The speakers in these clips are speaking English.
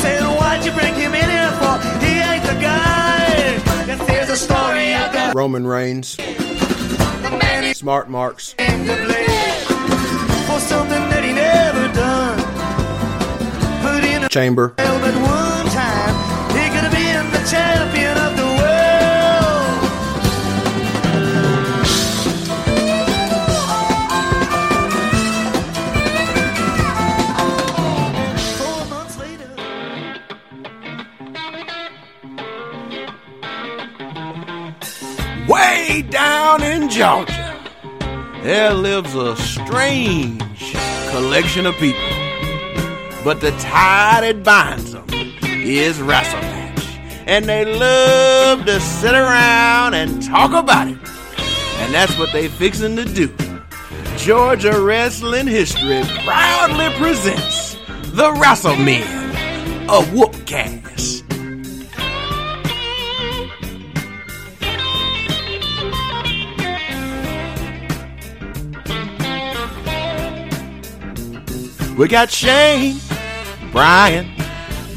Saying, why'd you bring him in here for? He ain't the guy. A story I got. Roman Reigns, The man he Smart Marks, came to blame for something that he never done. Put in a Chamber, Way down in Georgia, there lives a strange collection of people. But the tie that binds them is wrestling. And they love to sit around and talk about it. And that's what they fixing to do. Georgia Wrestling History proudly presents the Wrassle Men of Whoopcast. We got Shane, Brian,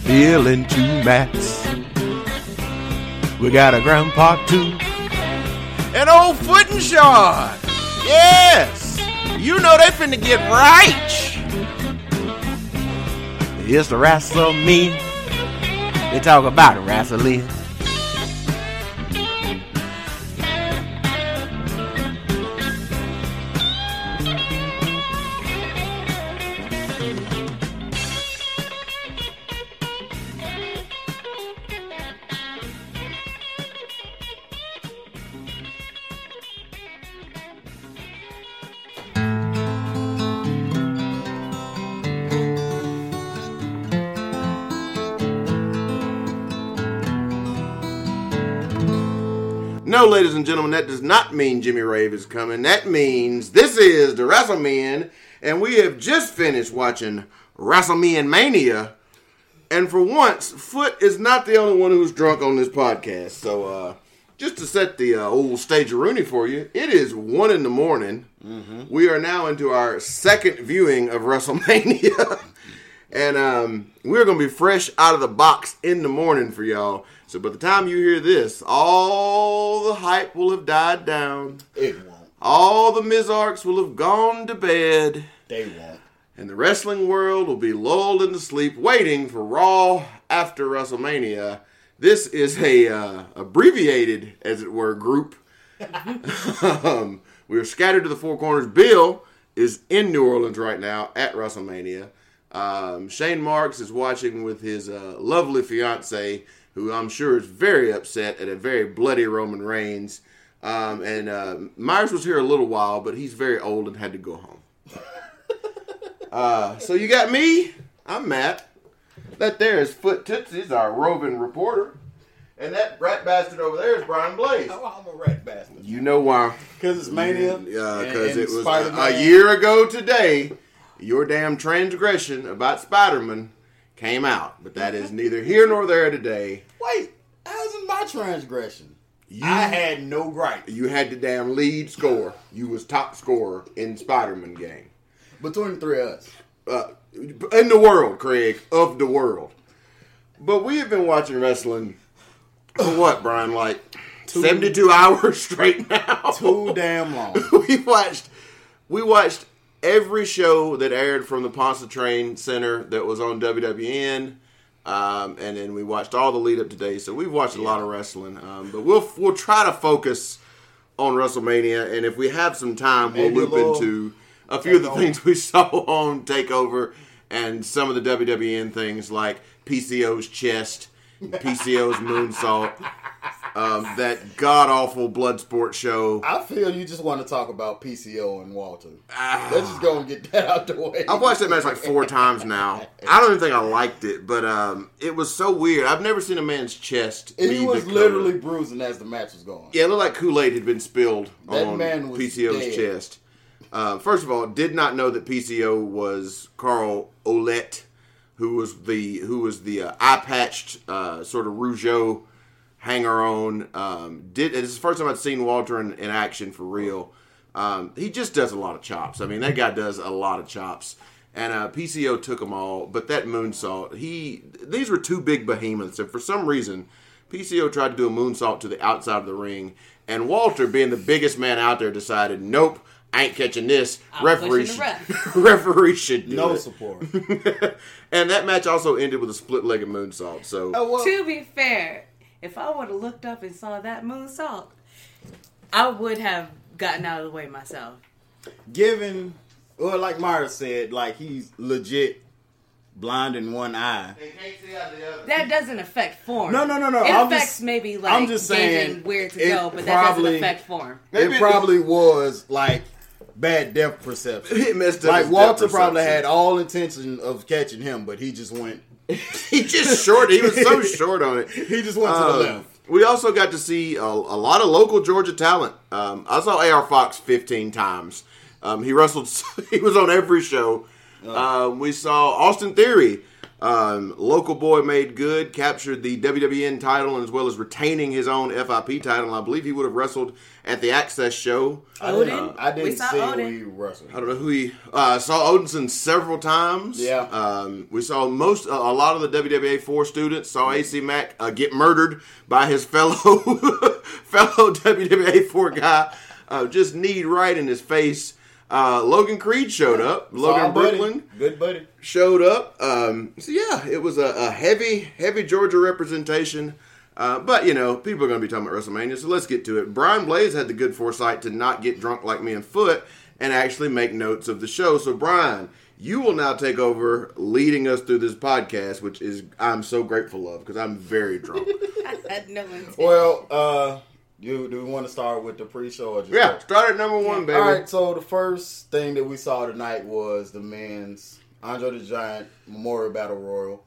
Bill, and two Mats. We got a grandpa too, and old Foot and Shard. Yes, you know they finna get right. It's the wrestle me. They talk about wrestling. And gentlemen, that does not mean Jimmy Rave is coming. That means this is the WrestleMan, and we have just finished watching WrestleMania Mania. And for once, Foot is not the only one who's drunk on this podcast. So, uh, just to set the uh, old stage of Rooney for you, it is one in the morning. We are now into our second viewing of WrestleMania. And um, we're going to be fresh out of the box in the morning for y'all. So by the time you hear this, all the hype will have died down. It won't. All the smarks will have gone to bed. They won't. And the wrestling world will be lulled into sleep waiting for Raw after WrestleMania. This is a uh, abbreviated, as it were, group. um, we are scattered to the four corners. Bill is in New Orleans right now at WrestleMania. Um, Shane Marks is watching with his uh, lovely fiance, who I'm sure is very upset at a very bloody Roman Reigns. Um, and uh, Myers was here a little while, but he's very old and had to go home. Uh, so you got me. I'm Matt. That there is Foot Tootsie's our roving reporter. And that rat bastard over there is Brian Blaze. Oh, I'm a rat bastard. You know why? Because it's Mania. Yeah, because and it was a, a year ago today. Your damn transgression about Spider-Man came out, but that is neither here nor there today. Wait, how's it my transgression? You, I had no gripe. you had the damn lead score. You was top scorer in Spider-Man game. Between the three of us. uh, in the world, Craig, of the world. But we have been watching wrestling for what, Brian? Like seventy-two hours straight now. Too damn long. we watched. We watched every show that aired from the Pontchartrain Center that was on WWN. Um, and then we watched all the lead up today, so we've watched a lot of wrestling. Um, but we'll we'll try to focus on WrestleMania, and if we have some time, we'll Maybe a loop little into a few of the things we saw on Takeover and some of the WWN things like PCO's chest, PCO's moonsault. Um, that god awful blood sport show. I feel you just want to talk about PCO and Walter. Let's just go and get that out the way. I've watched that match like four times now. I don't even think I liked it, but um, it was so weird. I've never seen a man's chest. He was literally bruising as the match was going. Yeah, it looked like Kool Aid had been spilled That on PCO's dead. chest. Uh, first of all, did not know that PCO was Carl Ouellet, who was the who was the uh, eye patched uh, sort of Rougeau hanger on. Um, did it's the first time I'd seen Walter in, in action for real. Um, he just does a lot of chops. I mean, that guy does a lot of chops. And uh, PCO took them all, but that moonsault, he these were two big behemoths, and for some reason, PCO tried to do a moonsault to the outside of the ring, and Walter, being the biggest man out there, decided, "Nope, I ain't catching this. I'm referee, pushing should, referee should do No it." support. and that match also ended with a split-legged moonsault. So Oh, well, To be fair, if I would have looked up and saw that moonsault, I would have gotten out of the way myself. given, well, like Mara said, like he's legit blind in one eye. That doesn't affect form. No, no, no, no. It I'm affects just- maybe like I'm just saying, gauging where to it go, but that doesn't affect form. Maybe it it- probably was like bad depth perception. It messed up like Walter probably had all intention of catching him, but he just went. he just short. He was so short on it. He just went to the Um, left. We also got to see a, a lot of local Georgia talent. Um, I saw AR Fox 15 times. Um, he wrestled. He was on every show. Um, we saw Austin Theory, um, local boy made good, captured the WWN title as well as retaining his own FIP title. I believe he would have wrestled at the Access show. I didn't, I didn't We saw see Odin. who he wrestled. I don't know who he uh, saw Odinson several times. Yeah. um, we saw most a lot of the WWA four students saw AC Mack uh, get murdered by his fellow fellow WWA four guy, uh, just kneed right in his face. Uh, Logan Creed showed up. Saw Logan our buddy. Brooklyn good buddy. showed up. Um, so yeah, it was a, a heavy, heavy Georgia representation. Uh, but you know, people are going to be talking about WrestleMania, so let's get to it. Brian Blaze had the good foresight to not get drunk like me and Foot and actually make notes of the show. So Brian, you will now take over leading us through this podcast, which is I'm so grateful of because I'm very drunk. I had no intent. Well, uh, you do we want to start with the pre-show or just yeah, start at number one, baby. All right, so the first thing that we saw tonight was the men's Andre the Giant Memorial Battle Royal,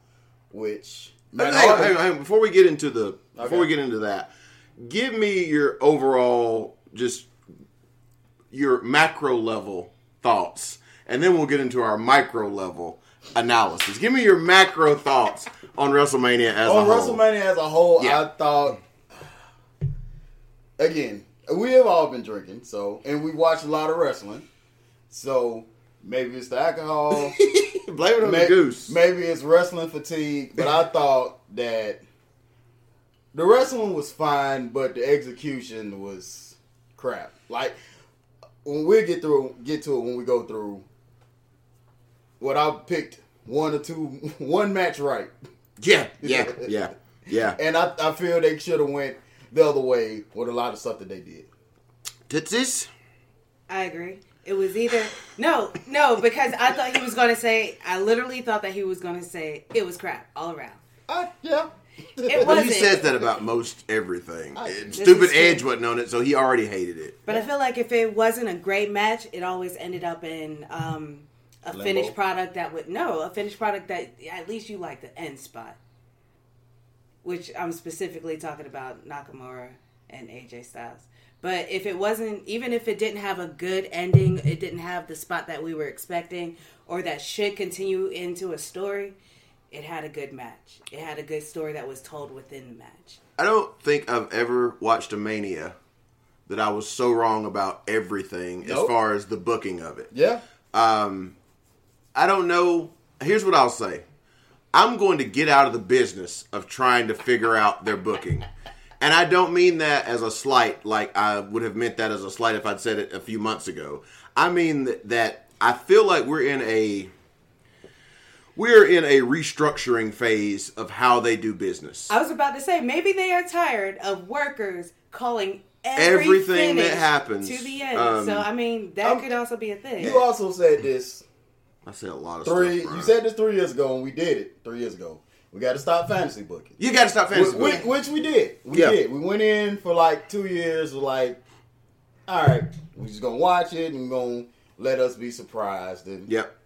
which Hang Matt on, Hardy- hang on, hang on. Before we get into the before we get into that, give me your overall just your macro level thoughts, and then we'll get into our micro level analysis. Give me your macro thoughts on WrestleMania as on a whole. On WrestleMania as a whole, Yeah. I thought again we have all been drinking, so and we watch a lot of wrestling, so maybe it's the alcohol. Blame it on the goose. Maybe it's wrestling fatigue, but I thought that the wrestling was fine, but the execution was crap. Like when we get through, get to it when we go through. What I picked one or two, one match right, yeah, yeah, yeah, yeah. and I, I feel they should have went the other way with a lot of stuff that they did. Tootsies. I agree. It was either no, no, because I thought he was going to say. I literally thought that he was going to say it was crap all around. I, yeah, It But wasn't. he says that about most everything. And Stupid. Edge wasn't on it, so he already hated it. But I feel like if it wasn't a great match, it always ended up in um, a Limbo. finished product that would no, a finished product that at least you like the end spot. Which I'm specifically talking about Nakamura and AJ Styles. But if it wasn't, even if it didn't have a good ending, it didn't have the spot that we were expecting, or that should continue into a story, it had a good match. It had a good story that was told within the match. I don't think I've ever watched a Mania that I was so wrong about everything as far as the booking of it. yeah. Um, I don't know. Here's what I'll say. I'm going to get out of the business of trying to figure out their booking. And I don't mean that as a slight, like I would have meant that as a slight if I'd said it a few months ago. I mean that, that I feel like we're in a we're in a restructuring phase of how they do business. I was about to say maybe they are tired of workers calling every Everything that happens. to the end. Um, so I mean that um, could also be a thing. You also said this I say a lot of three. stuff. You said this three years ago, and we did it three years ago. we got to stop fantasy booking. You got to stop fantasy booking. which we did. We Yeah. did. We went in for like two years. We're like, all right, we're just gonna watch it and gonna let us be surprised. And Yep.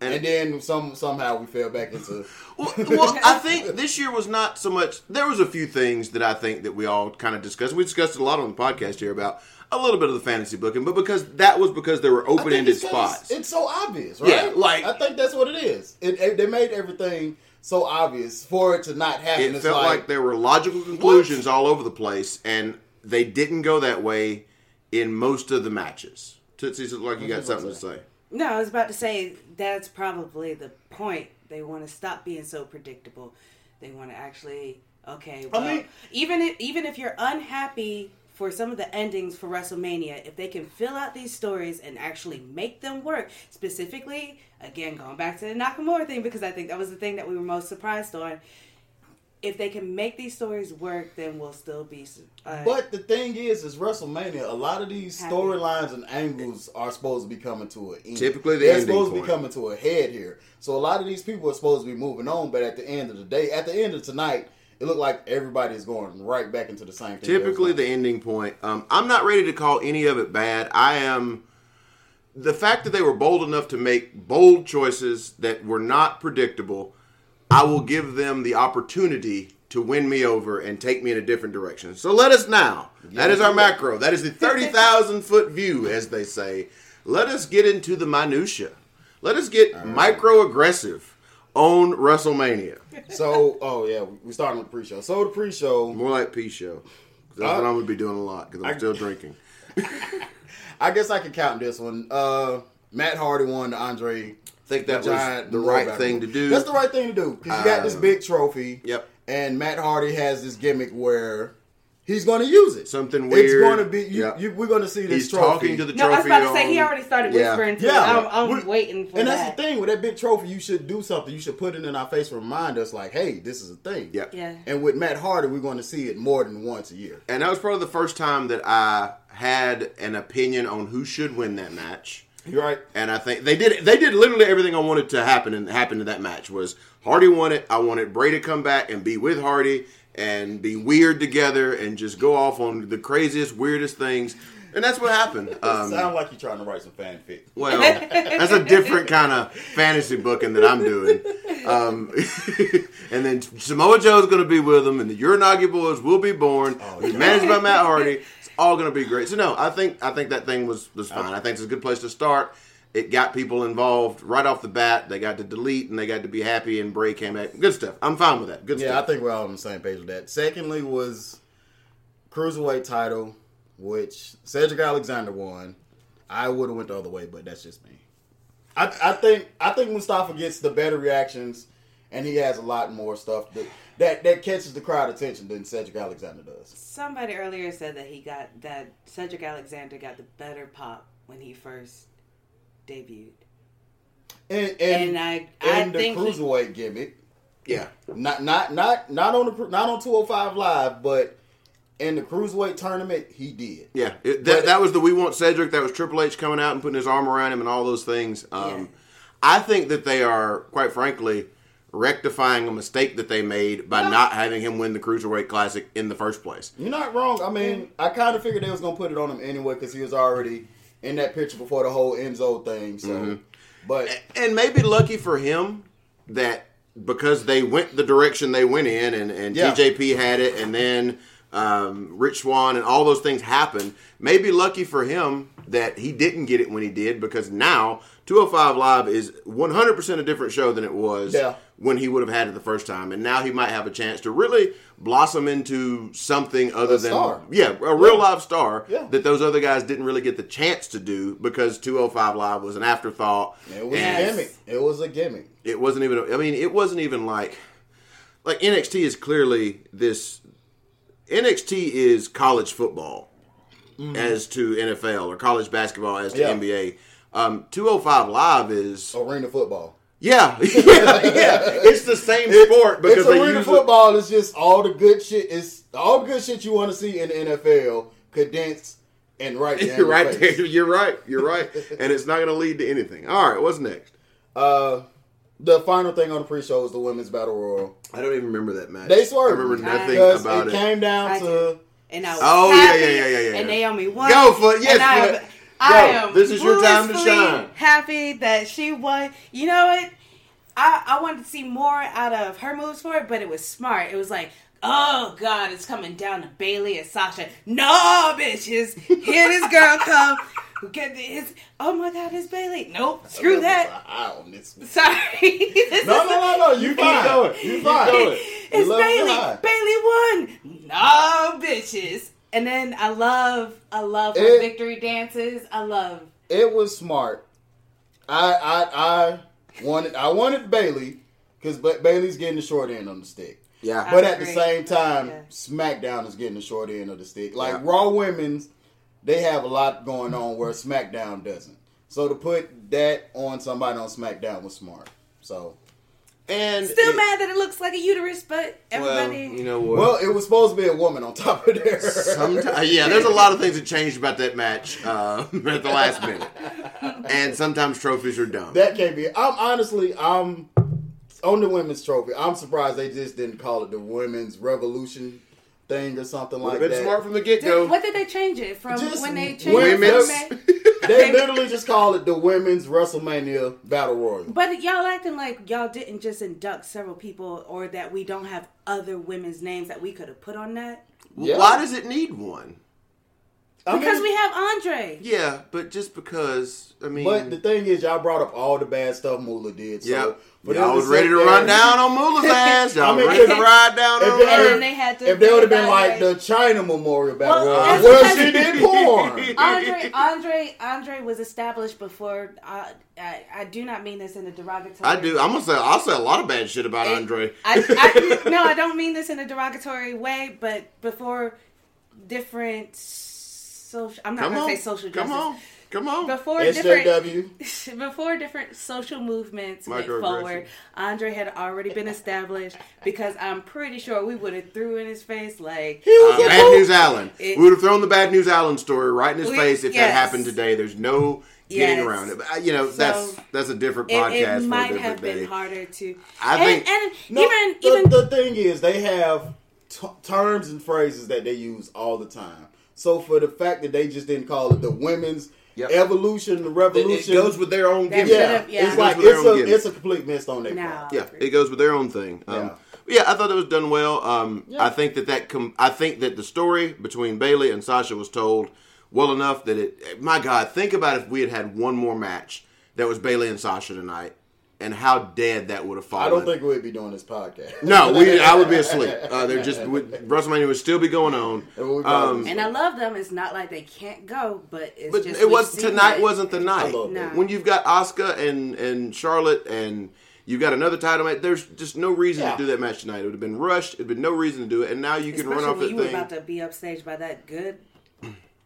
And then some somehow we fell back into. well, well, I think this year was not so much. There was a few things that I think that we all kind of discussed. We discussed a lot on the podcast here about a little bit of the fantasy booking, but because that was because there were open ended spots. It's so obvious, right? Yeah, like- I think that's what it is. It, it- they made everything so obvious for it to not happen. It felt like, there were logical conclusions all over the place, and they didn't go that way in most of the matches. Tootsie's look like you got something to say. No, I was about to say that's probably the point. They want to stop being so predictable. They want to actually okay. Well, mean- even if even if you're unhappy for some of the endings for WrestleMania, if they can fill out these stories and actually make them work, specifically, again going back to the Nakamura thing because I think that was the thing that we were most surprised on. If they can make these stories work, then we'll still be. Uh, But the thing is, is WrestleMania. A lot of these storylines and angles are supposed to be coming to an end. Typically the they're ending supposed to be coming to a head here. So a lot of these people are supposed to be moving on. But at the end of the day, at the end of tonight, it looked like everybody is going right back into the same thing. Typically, the ending point. Um, I'm not ready to call any of it bad. I am. The fact that they were bold enough to make bold choices that were not predictable, I will give them the opportunity to win me over and take me in a different direction. So let us now. That is our macro. That is the 30,000 foot view, as they say. Let us get into the minutia. Let us get micro aggressive on WrestleMania. So, oh yeah, we- starting with the pre-show. So the pre-show, More like P show. That's Uh, what I'm going to be doing a lot because I'm I- still drinking. I guess I can count this one. Uh, Matt Hardy won the Andre. Think that the was Giant the right Battle. thing to do. That's the right thing to do because you got this Uh, big trophy. Yep. And Matt Hardy has this gimmick where he's going to use it. Something weird. It's going to be. You, Yep. you, we're going to see this He's trophy. talking to the trophy. no, I was trophy. about to say he already started Yeah. whispering to Yeah. I'm, I'm We- waiting for and that. that's the thing with that big trophy. You should do something. You should put it in our face remind us, like, hey, this is a thing. Yep. Yeah. And with Matt Hardy, we're going to see it more than once a year. And that was probably the first time that I had an opinion on who should win that match. You're right. And I think they did. They did literally everything I wanted to happen and happen in that match. Was Hardy won it? I wanted Bray to come back and be with Hardy and be weird together and just go off on the craziest, weirdest things. And that's what happened. Um, Sound like you're trying to write some fanfic. Well, that's a different kind of fantasy booking that I'm doing. Um, and then Samoa Joe's going to be with them, and the Uranagi Boys will be born, managed by Matt Hardy. All going to be great. So no, I think I think that thing was was fine. I think it's a good place to start. It got people involved right off the bat. They got to delete and they got to be happy, and Bray came back. Good stuff. I'm fine with that. Good Yeah, I think we're all on the same page with that. Secondly, was cruiserweight title, which Cedric Alexander won. I would have went the other way, but that's just me. I, I think I think Mustafa gets the better reactions, and he has a lot more stuff that that, that catches the crowd attention than Cedric Alexander does. Somebody earlier said that he got that Cedric Alexander got the better pop when he first debuted. And and, And I- I and the think he- cruiserweight gimmick, yeah. not not not not on the not on two hundred five live, but in the cruiserweight tournament, he did. Yeah, it, that, that was the we want Cedric. That was Triple H coming out and putting his arm around him and all those things. Um, Yeah. I think that they are, quite frankly, rectifying a mistake that they made by not having him win the Cruiserweight Classic in the first place. You're not wrong. I mean, I kind of figured they was gonna put it on him anyway because he was already in that picture before the whole Enzo thing. So, Mm-hmm. but And maybe lucky for him that because they went the direction they went in, and, and Yeah. TJP had it, and then um, Rich Swann and all those things happened. Maybe lucky for him that he didn't get it when he did, because now 205 Live is 100% a different show than it was Yeah. when he would have had it the first time, and now he might have a chance to really blossom into something other A than star. yeah, a real Yeah. live star Yeah. that those other guys didn't really get the chance to do because 205 Live was an afterthought. it was a gimmick. It was a gimmick. It wasn't even. I mean, it wasn't even like like NXT is clearly this. NXT is college football as to NFL or college basketball as to Yeah. NBA. Um, 205 Live is Arena football. yeah, yeah, yeah. It's the same sport because it's arena football. is just all the good shit. It's all the good shit you want to see in the NFL condensed and right there. You're right face. there. You're right. You're right. and it's not going to lead to anything. All right. What's next? Uh, the final thing on the pre-show was the women's battle royal. I don't even remember that match. They swerved. I remember nothing Because about it it. came down I to do. And I was Oh, yeah, happy, yeah, yeah, yeah, yeah. And Naomi won. Go for it. Yes, and I, for am- I Go. am. This is your time to shine. Happy that she won. You know what? I I wanted to see more out of her moves for it, but it was smart. It was like. Oh God! It's coming down to Bayley and Sasha. No, bitches! Here this girl come. Get this. Oh my God! It's Bayley. Nope. Screw that. Eye on this. one. Sorry. No, no, no, no. You fine. going. You Keep fine. going. You It's Bayley. Bayley won. No bitches. And then I love, I love her It- victory dances. I love. It was smart. I I I wanted I wanted Bayley because Bayley's getting the short end on the stick. Yeah. But at the same time, Yeah. SmackDown is getting the short end of the stick. Like Yeah. Raw Women's, they have a lot going on where SmackDown doesn't. So to put that on somebody on SmackDown was smart. So and Still it- mad that it looks like a uterus, but Well, everybody. you know what? well, it was supposed to be a woman on top of there. Sometimes, yeah, there's a lot of things that changed about that match uh, at the last minute, and sometimes trophies are dumb. that can't be. I'm honestly, I'm on the women's trophy. I'm surprised they just didn't call it the women's revolution thing or something Would like have been that. smart from the get go. what did they change it from Just when they changed women's- it from They literally just call it the women's WrestleMania Battle Royal. But y'all acting like y'all didn't just induct several people, or that we don't have other women's names that we could have put on that. Yeah. Why does it need one? I Because mean, we have Andre. Yeah, but just because I mean, But the thing is, y'all brought up all the bad stuff Moolah did. So yeah, for y'all them was ready to there- run down on Moolah's ass. Y'all I mean, ready to if- ride down on they- And then they had to. If they would have been like the Chyna Memorial Battle Well, Royal, that's well, because- she did porn. Andre, Andre, Andre was established before. Uh, I, I do not mean this in a derogatory. I do. I'm gonna say I'll say a lot of bad shit about It- Andre. I, I, no, I don't mean this in a derogatory way, but before different social, I'm not come going on, to say social justice. come justice. On, come on. Before different, SJW. before different social movements went forward, Andre had already been established because I'm pretty sure we would have threw in his face like he Uh, bad News Allen. It- we would have thrown the Bad News Allen story right in his We- face if that happened today. There's no getting Yes. around it. But, you know, So, that's that's a different podcast it for might a different have day. been harder to. I and, think- and No, even the, even the thing is, they have t- terms and phrases that they use all the time. So for the fact that they just didn't call it the women's Yep. evolution, the revolution, it goes with their own That gimmick. yeah, yeah. it's like goes it's a gimmick. it's a complete miss on their No. part. Yeah, it goes with their own thing. Um, Yeah. yeah. I thought it was done well. Um, Yeah. I think that that com- I think that the story between Bayley and Sasha was told well enough that it. My God, think about if we had had one more match that was Bayley and Sasha tonight, and how dead that would have fallen. I don't think we'd be doing this podcast. No, we. I would be asleep. Uh, they're just we, WrestleMania would still be going on. It Um, and I love them. It's not like they can't go, but it's but just it was tonight. it. Wasn't the night love that. when you've got Asuka and and Charlotte and. You've got another title match. There's just no reason Yeah. to do that match tonight. It would have been rushed. It'd been no reason to do it. And now you can Especially run off when that you were thing. about to be upstaged by that good,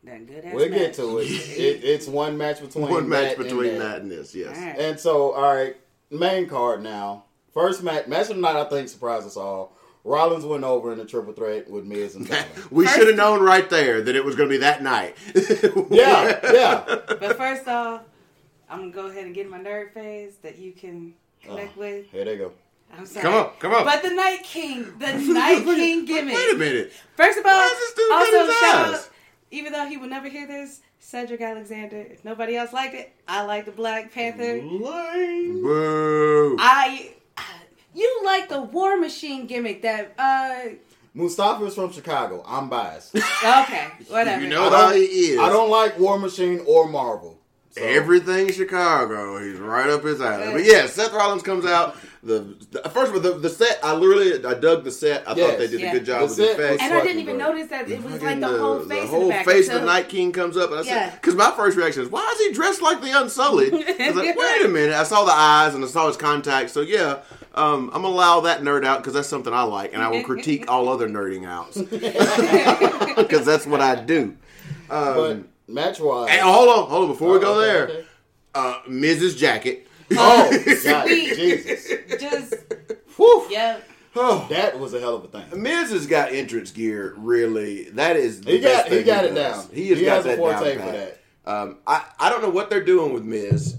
that good. We'll match. get to it. it. It's one match between One match that and between that. that and this, yes. All right. And so, all right, main card now. First match, match of the night. I think surprised us all. Rollins went over in a triple threat with Miz and Balor. we should have known right there that it was going to be that night. yeah, yeah. But first off, I'm gonna go ahead and get my nerd phase that you can oh, connect Oh, with. Here they go. I'm sorry. Come on, come on. But the Night King, the Night King gimmick. Wait a minute. First of all, Why is this dude also his shout eyes? out, even though he would never hear this, Cedric Alexander. If nobody else liked it, I like the Black Panther. Boo. I, you like the War Machine gimmick that. uh Mustafa is from Chicago. I'm biased. Okay, whatever. You know how don't- he is. I don't like War Machine or Marvel. So, Everything Chicago, he's right up his alley. But yeah, Seth Rollins comes out. The, the first of all, the, the set. I literally I dug the set. I Yes. thought they did Yeah. a good job The with the set effects. and I didn't even notice that it was like Fucking the whole face. whole in the back face of until- the Night King comes up, and I Yeah. said, because my first reaction is, why is he dressed like the Unsullied? I was like, wait a minute. I saw the eyes and I saw his contacts. So yeah, um, I'm gonna allow that nerd out because that's something I like, and I will critique all other nerding outs because that's what I do. but match wise, Hey, hold on, hold on. Before we go okay, there, okay. uh, Miz's Jacket. oh, God, Jesus, Just Whew. yeah. Oh, that was a hell of a thing. Miz has got entrance gear. Really, that is the He best got he thing got it does. down. He has He got has a that forte down for pat. that. Um, I I don't know what they're doing with Miz,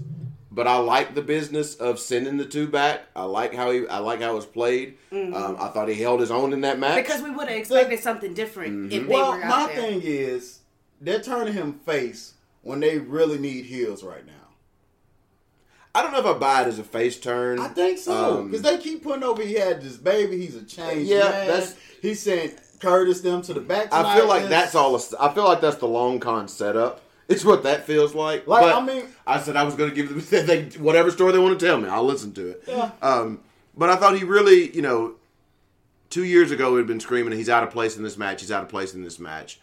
but I like the business of sending the two back. I like how he, I like how it was played. Um, I thought he held his own in that match. Because we would have expected something different if they Well, were out my there. thing is they're turning him face when they really need heels right now. I don't know if I buy it as a face turn. I think so Um, because they keep putting over. He had this baby. He's a changed Yeah, man. that's- he sent Curtis them to the back. I feel like that's all. I feel like that's the long con setup. It's what that feels like. Like, But I mean- I said I was going to give them they, whatever story they want to tell me. I'll listen to it. Yeah. Um, but I thought he really, you know, two years ago we had been screaming he's out of place in this match. He's out of place in this match.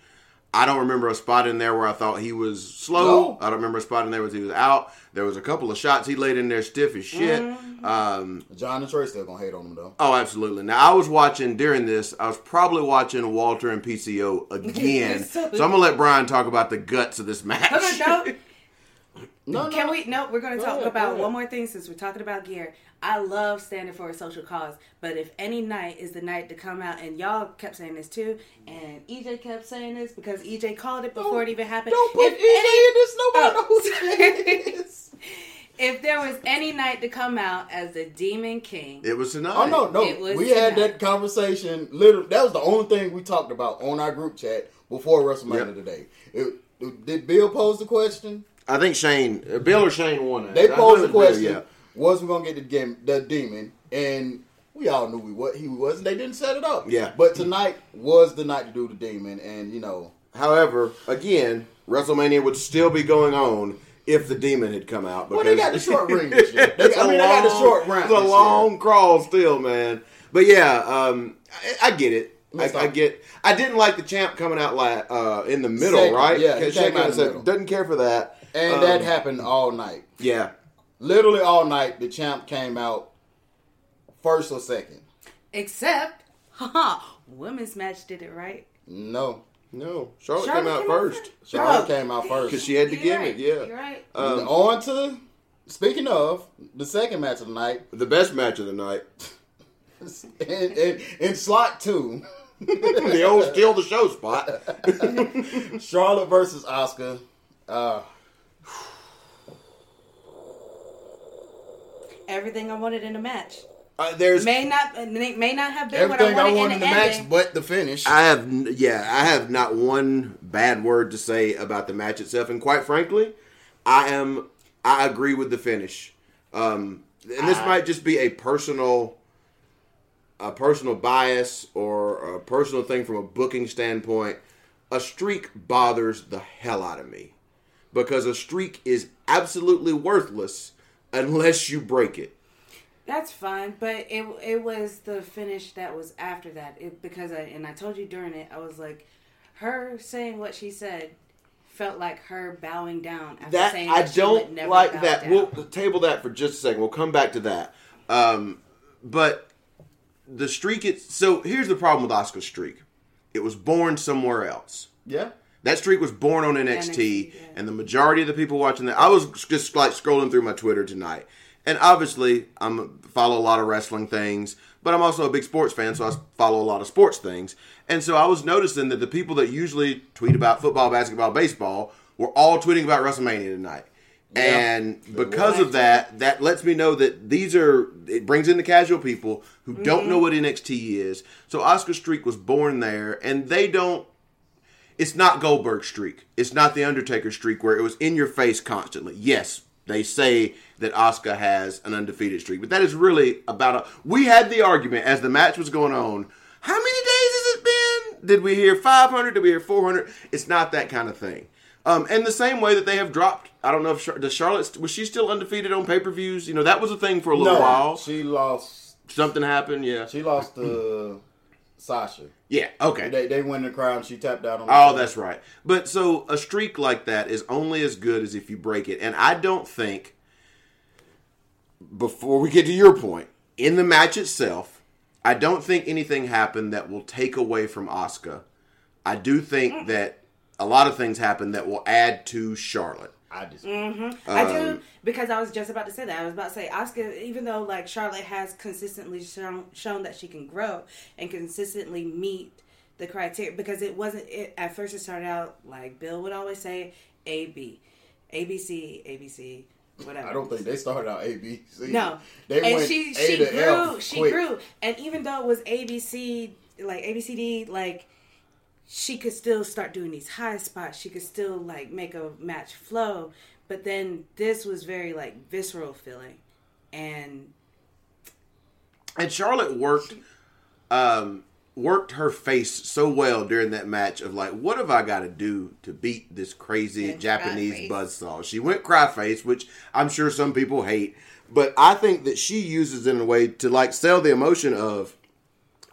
I don't remember a spot in there where I thought he was slow. No. I don't remember a spot in there where he was out. There was a couple of shots he laid in there stiff as shit. Mm-hmm. Um, John and Trey still gonna hate on him though. Oh, absolutely. Now I was watching during this. I was probably watching Walter and PCO again. so So- I'm gonna let Brian talk about the guts of this match. Hold no. No, Can we? No, we're going to Go talk ahead, about go one more thing since we're talking about gear. I love standing for a social cause, but if any night is the night to come out, and y'all kept saying this too, and EJ kept saying this because EJ called it before it even happened. Don't put If EJ in this. Nobody Oh, knows who EJ is. if there was any night to come out as the Demon King, It was tonight. Oh no, no. It was We had tonight. that conversation. Literally, that was the only thing we talked about on our group chat before WrestleMania Yep. today. It, it- did Bill pose the question? I think Shane, Bill or Shane won it. They posed the question. was Bill, question: Was we gonna get the game, the demon? And we all knew we what he was, and they didn't set it up. Yeah. But tonight was the night to do the demon, and you know, However, again, WrestleMania would still be going on if the demon had come out. Well, they got the because- short ring this year. They- It's I a mean, they got the short round It's a this year. long crawl still, man. But yeah, um, I, I get it. I, I get. I didn't like the champ coming out like uh, in the middle, Second, right? yeah, he came out in the said, middle. Doesn't care for that. and Um, that happened all night. Yeah, Literally all night, the champ came out first or second. except, haha, women's match did it right. No, no. Charlotte, Charlotte came out came out first first? Charlotte Oh. came out first. because she had the You're gimmick. right. Yeah, You're right. Um, on to speaking of the second match of the night the best match of the night. in, in, in slot two the old steal the show spot. charlotte versus Asuka uh Everything I wanted in a match Uh, there's may not may not have been everything what I i wanted, wanted in the the match ending. but the finish I have yeah, I have not one bad word to say about the match itself, and quite frankly, I am I agree with the finish. Um, and this I- might just be a personal a personal bias or a personal thing from a booking standpoint. A streak bothers the hell out of me because a streak is absolutely worthless unless you break it. That's fine, but it it was the finish that was after that. It, because I and I told you during it, I was like, her saying what she said felt like her bowing down after that saying I that she would don't never like that. down. We'll table that for just a second. We'll come back to that. Um, but the streak. It so here's the problem with Asuka's streak. It was born somewhere else. yeah That streak was born on NXT, NXT, yeah. and the majority of the people watching that. I was just like scrolling through my Twitter tonight, and obviously I'm follow a lot of wrestling things, but I'm also a big sports fan, so I follow a lot of sports things. And so I was noticing that the people that usually tweet about football, basketball, baseball were all tweeting about WrestleMania tonight. And because of that, that lets me know that these are it brings in the casual people who don't know mm-hmm. what NXT is. So Asuka Streak was born there, and they don't it's not Goldberg streak. It's not the Undertaker streak where it was in your face constantly. Yes, they say that Asuka has an undefeated streak, but that is really about a. We had the argument as the match was going on. How many days has it been? Did we hear 500? Did we hear 400? It's not that kind of thing. Um, and the same way that they have dropped. I don't know if Char- does Charlotte was she still undefeated on pay per views? You know that was a thing for a little no while. she lost Something happened. Yeah. she lost to sasha Yeah. Okay. they, they win the crown she tapped out on the Oh, side. that's right. But so a streak like that is only as good as if you break it. And I don't think, before we get to your point, in the match itself, I don't think anything happened that will take away from Asuka. I do think that a lot of things happen that will add to Charlotte. I just I do Um, because I was just about to say that. I was about to say Asuka, even though like Charlotte has consistently shown shown that she can grow and consistently meet the criteria, because it wasn't it, at first. It started out like Bill would always say A B, A B C A B C. whatever. I don't think they started out ABC. No, they and went she A she to grew. F she quick. grew, and even though it was ABC, like ABCD, like she could still start doing these high spots. She could still like make a match flow. But then this was very like visceral feeling, and And Charlotte worked um worked her face so well during that match of like, what have I got to do to beat this crazy Yeah, Japanese cry face. buzzsaw? She went cry face, which I'm sure some people hate, but I think that she uses it in a way to like sell the emotion of,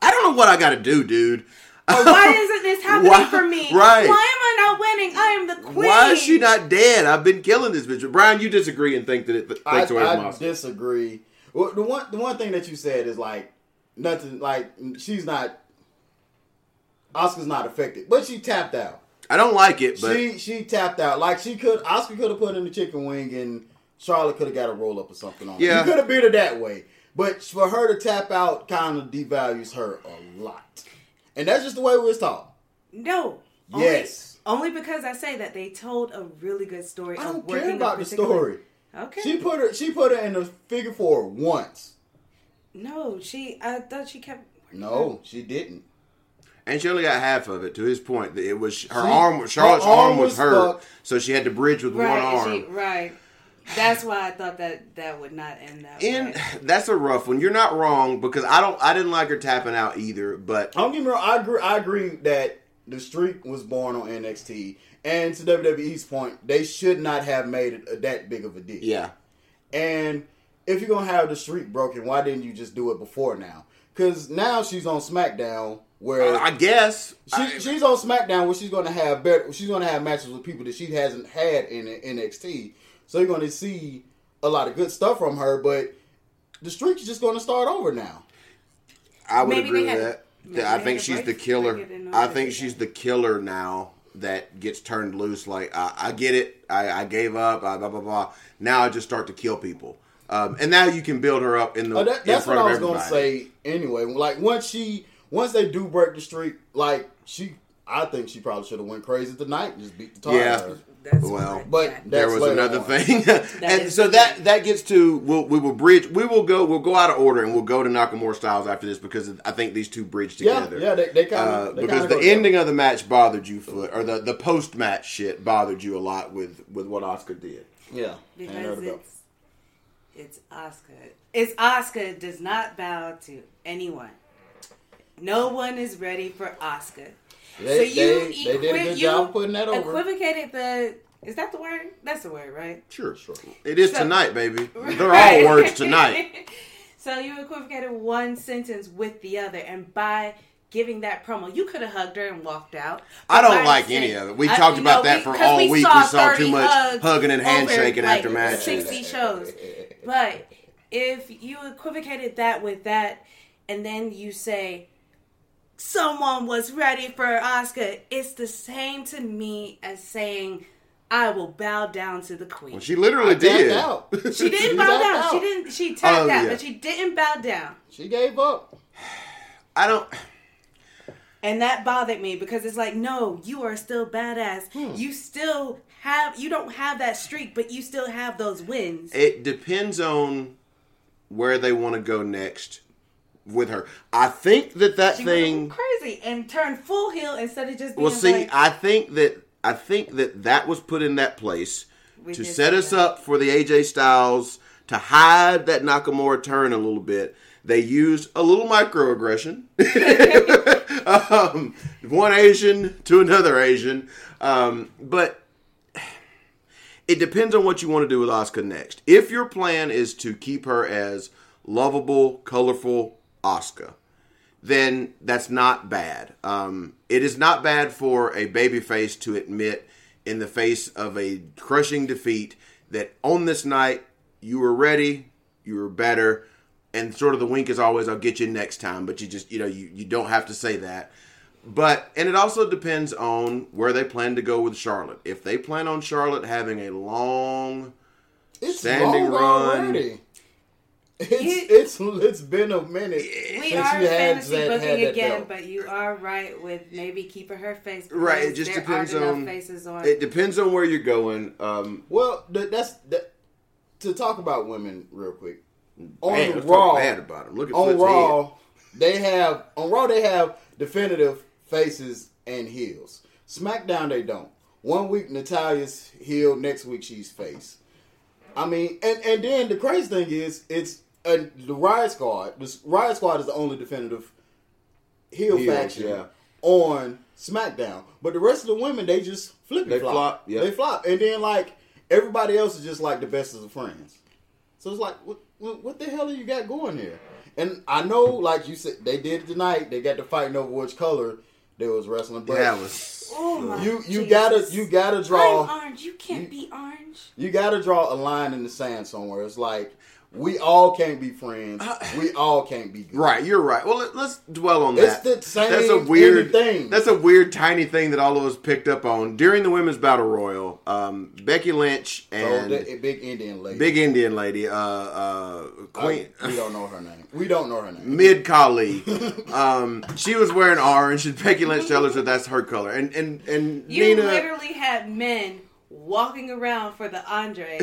I don't know what I got to do, dude. But why isn't this happening Why- for me? right. Why am I not winning? I am the queen. Why is she not dead? I've been killing this bitch. Brian, you disagree and think that it th- I, takes away I Asuka. disagree. Well, the one the one thing that you said is like nothing. Like she's not. Asuka's not affected, but she tapped out. I don't like it, but she she tapped out. Like she could. Asuka could have put in the chicken wing, and Charlotte could have got a roll up or something on. Yeah. you could have beat her that way. But for her to tap out, kind of devalues her a lot, and that's just the way we was taught. No. Yes. Only, only because I say that they told a really good story. I of don't working care about the story. Okay. She put her. She put her in the figure four once. no, she. I thought she kept. No, she didn't. And she only got half of it. To his point, that it was her She- arm. Charlotte's her arm, arm was was hurt, fucked. so she had to bridge with Right. one arm. She, right. That's why I thought that that would not end that and way. that's a rough one. You're not wrong because I don't. I didn't like her tapping out either. But Don't get me wrong. I agree. I agree that the streak was born on NXT, and to WWE's point, they should not have made it a, that big of a deal. yeah, And if you're gonna have the streak broken, why didn't you just do it before now? Because now she's on SmackDown, where I guess she, I- she's on SmackDown, where she's gonna have better. She's gonna have matches with people that she hasn't had in NXT. So you're gonna see a lot of good stuff from her, but the streak is just gonna start over now. I would Maybe agree with had- that. maybe I think she's the killer. break it in I think she's the killer now that gets turned loose. Like I, I get it. I, I gave up. I, blah blah blah. Now I just start to kill people. Um, and now you can build her up in the Oh, that, in that's what front I was gonna say anyway. Like once she, once they do break the streak, like she, I think she probably should have went crazy tonight and just beat the tar Yeah. Out of her. That's Well, what- but yeah. there was another on. thing, and so that thing. that gets to we'll, we will bridge. We will go. We'll go out of order, and we'll go to Nakamura Styles after this because I think these two bridge together. yeah, they, they kind Uh, of because the ending of the match bothered you, foot, or the, the post match shit bothered you a lot with with what Asuka did. yeah, because it's it's Asuka. It's Asuka does not bow to anyone. No one is ready for Asuka. They, so they, you they did a good you job putting that over. Equivocated the is that the word? That's the word, right? Sure, sure. It is So- tonight, baby. They're all words tonight. so you equivocated one sentence with the other, and by giving that promo, you could have hugged her and walked out. I don't like saying- any of it. We I- talked you about know, that for all week. We saw too much hugging and over, handshaking like, after matches. Sixty shows, but if you equivocated that with that, and then you say someone was ready for Asuka, it's the same to me as saying. I will bow down to the queen. Well, she literally I did. out. She didn't She bow down. out. She didn't. She tapped Oh, out, yeah. but she didn't bow down, She gave up. I don't. and that bothered me because it's like, no, you are still badass. Hmm. You still have. You don't have that streak, but you still have those wins. It depends on where they want to go next with her. I think that that she thing. crazy and turned full heel instead of just being Well, see, like, I think that I think that that was put in that place to set us that. up for the AJ Styles to hide that Nakamura turn a little bit. They used a little microaggression. um, one Asian to another Asian, um, but it depends on what you want to do with Asuka next. If your plan is to keep her as lovable, colorful Asuka, then that's not bad. Um, it is not bad for a babyface to admit in the face of a crushing defeat that on this night you were ready, you were better, and sort of the wink is always I'll get you next time, but you just you know you, you don't have to say that. But and it also depends on where they plan to go with Charlotte. If they plan on Charlotte having a long It's Standing long run. already. It's, You- it's it's been a minute we since are you had fantasy that, had that again, belt. but you are right with maybe keeping her face. right, it just depends on faces on. it depends on where you're going. Um, Well, th- that's that. to talk about women real quick. On Man, let's Raw, talk bad about him. Look at on Foot's Raw, they have on Raw they have definitive faces and heels. SmackDown they don't. One week Natalya's heel, next week she's face. I mean, and and then the crazy thing is, it's uh, the Riot Squad. The Riot Squad is the only definitive heel Heels, faction yeah. on SmackDown. But the rest of the women, they just flip They flop. flop, yeah. They flop, and then like everybody else is just like the best of the friends. So it's like, what, what, what the hell are you got going here? And I know, like you said, they did it tonight. They got to fighting over which color they was wrestling. But Yeah, it was. Oh my you you Jesus. gotta you gotta draw I'm orange. You can't be orange. You gotta draw a line in the sand somewhere. It's like we all can't be friends. we all can't be good. Right, you're right. Well, let- let's dwell on It's that. the same that's a weird thing. That's a weird tiny thing that all of us picked up on during the women's battle royal. Um, Becky Lynch So and the, big Indian lady. big Indian lady, uh, uh, Queen I- we don't know her name. We don't know her name. Mid Kali. um, she was wearing orange, and Becky Lynch tells us that that's her color. And and and You Nina, literally had men walking around for the Andre,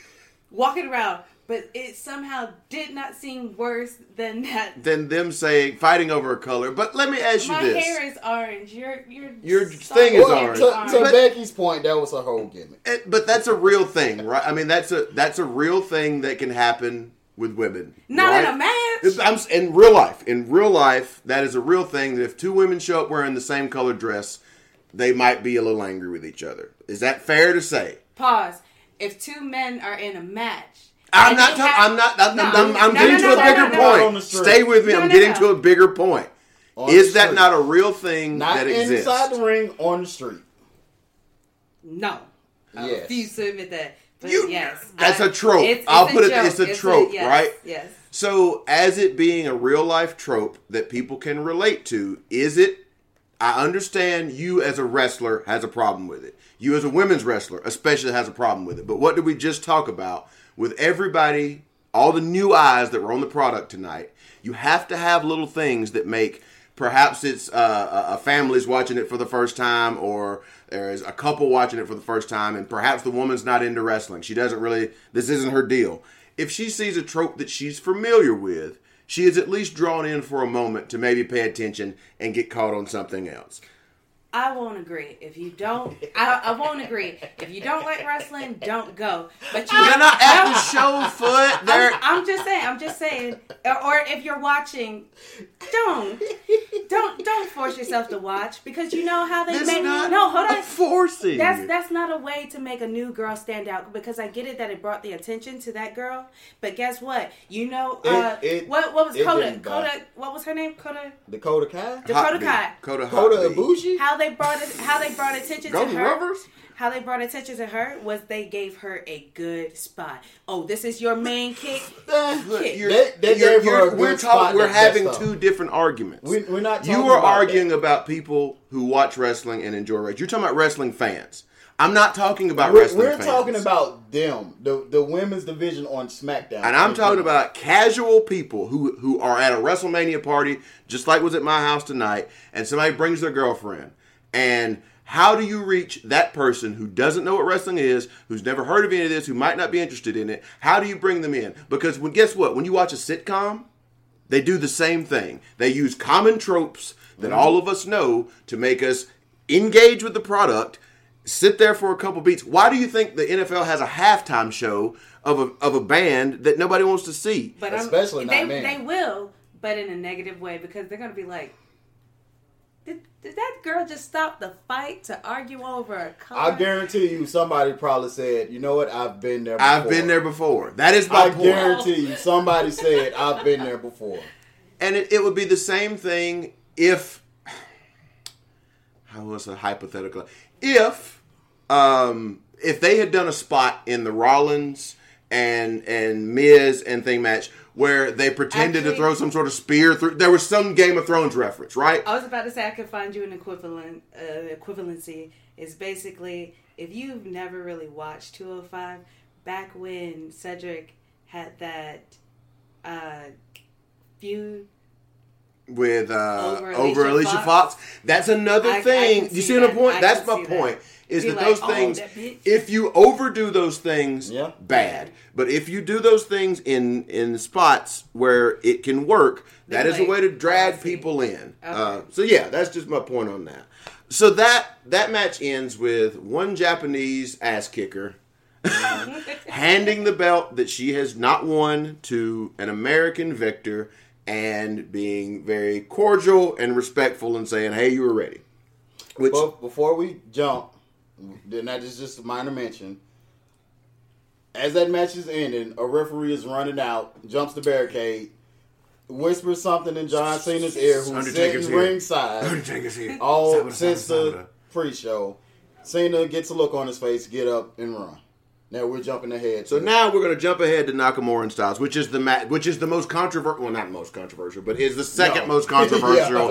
walking around, but it somehow did not seem worse than that. than them saying fighting over a color. But let me ask you My this: hair is orange. Your your Your thing is hair orange. To, to But- Becky's point, that was a whole gimmick. It- but that's a real thing, right? I mean, that's a that's a real thing that can happen with women. Not right? in a match. I'm, in real life, in real life, that is a real thing. That if two women show up wearing the same colored dress, they might be a little angry with each other. Is that fair to say? Pause. If two men are in a match, I'm not. they have- I'm not. I'm, No. I'm, I'm No, getting no, to no, a bigger point. street. Stay with me. No, I'm no, getting no. to a bigger point. On Is that not a real thing Not that exists? inside the ring, on the street. No. I Yes. refuse to admit that. But You- yes. that's a a trope. I'll put it- it's a joke. trope, yes, right? Yes. So, as it being a real life trope that people can relate to, is it? I understand you as a wrestler has a problem with it. You as a women's wrestler especially has a problem with it. But what did we just talk about with everybody, all the new eyes that were on the product tonight? You have to have little things that make perhaps it's uh, a a family's watching it for the first time or there's a couple watching it for the first time and perhaps the woman's not into wrestling. She doesn't really this isn't her deal. If she sees a trope that she's familiar with, she is at least drawn in for a moment to maybe pay attention and get caught on something else. I won't agree. If you don't, I, I won't agree. If you don't like wrestling, don't go. But you, They're not at the show foot. They're I'm, I'm just saying. I'm just saying. Or, or if you're watching, don't, don't, don't force yourself to watch because you know how they That's make. not No, hold on. a forcing. That's that's not a way to make a new girl stand out because I get it that it brought the attention to that girl, but guess what? You know, It- uh, it- what what was it Coda? Coda, what was her name? Coda. Dakota Kai? Dakota Kai. Coda Kota Hotby. Ibushi? How they brought it? How they brought attention Golden to her? Rovers? How they brought attention to her was they gave her a good spot. Oh, this is your main kick. Look, Kick. you're- They- they you're- gave her you're- a good we're spot talking. We're having messed up. two different arguments. We, we're not you talking are about arguing that. about people who watch wrestling and enjoy wrestling. You're talking about wrestling fans. I'm not talking about We're, wrestling we're fans. talking about them, the the women's division on SmackDown. And I'm talking about casual people who who are at a WrestleMania party, just like was at my house tonight, and somebody brings their girlfriend. And how do you reach that person who doesn't know what wrestling is, who's never heard of any of this, who might not be interested in it? How do you bring them in? Because when guess what? When you watch a sitcom, they do the same thing. They use common tropes that all of us know to make us engage with the product, sit there for a couple beats. Why do you think the NFL has a halftime show of a, of a band that nobody wants to see? But I'm- Especially not they men. they will, but in a negative way because they're gonna be like, did, did that girl just stop the fight to argue over a color? I guarantee you, somebody probably said, "You know what? I've been there. Before. I've been there before. That is my I point. guarantee you, somebody said, "I've been there before." And it, it would be the same thing if how was a hypothetical if um if they had done a spot in the Rollins and and Miz and thing match where they pretended to throw some sort of spear through there was some Game of Thrones reference, right? I was about to say I could find you an equivalent uh, equivalency. Is basically if you've never really watched 205, back when Cedric had that uh, feud. with uh, Over over, Alicia Alicia Fox. Fox. That's another I- I thing. can you see see the point? I That's my that. point. Is Be that like, those "Oh, things, that if you overdo those things, Yeah. bad. But if you do those things in in spots where it can work, that is a like, way to oh, drag people in. Uh, so yeah, that's just my point on that. So that that match ends with one Japanese ass kicker handing the belt that she has not won to an American victor and being very cordial and respectful and saying, "Hey, you were ready." Which But before we jump, then that is just a minor mention. As that match is ending, a referee is running out, jumps the barricade, whispers something in John Cena's ear, who's Undertaker's sitting here. ringside. Undertaker's here. all since the pre-show. Cena gets a look on his face, get up and run. Now we're jumping ahead. So now we're going to jump ahead to Nakamura and Styles, which is the ma- which is the most controversial. Well, not most controversial, but is the second No. most controversial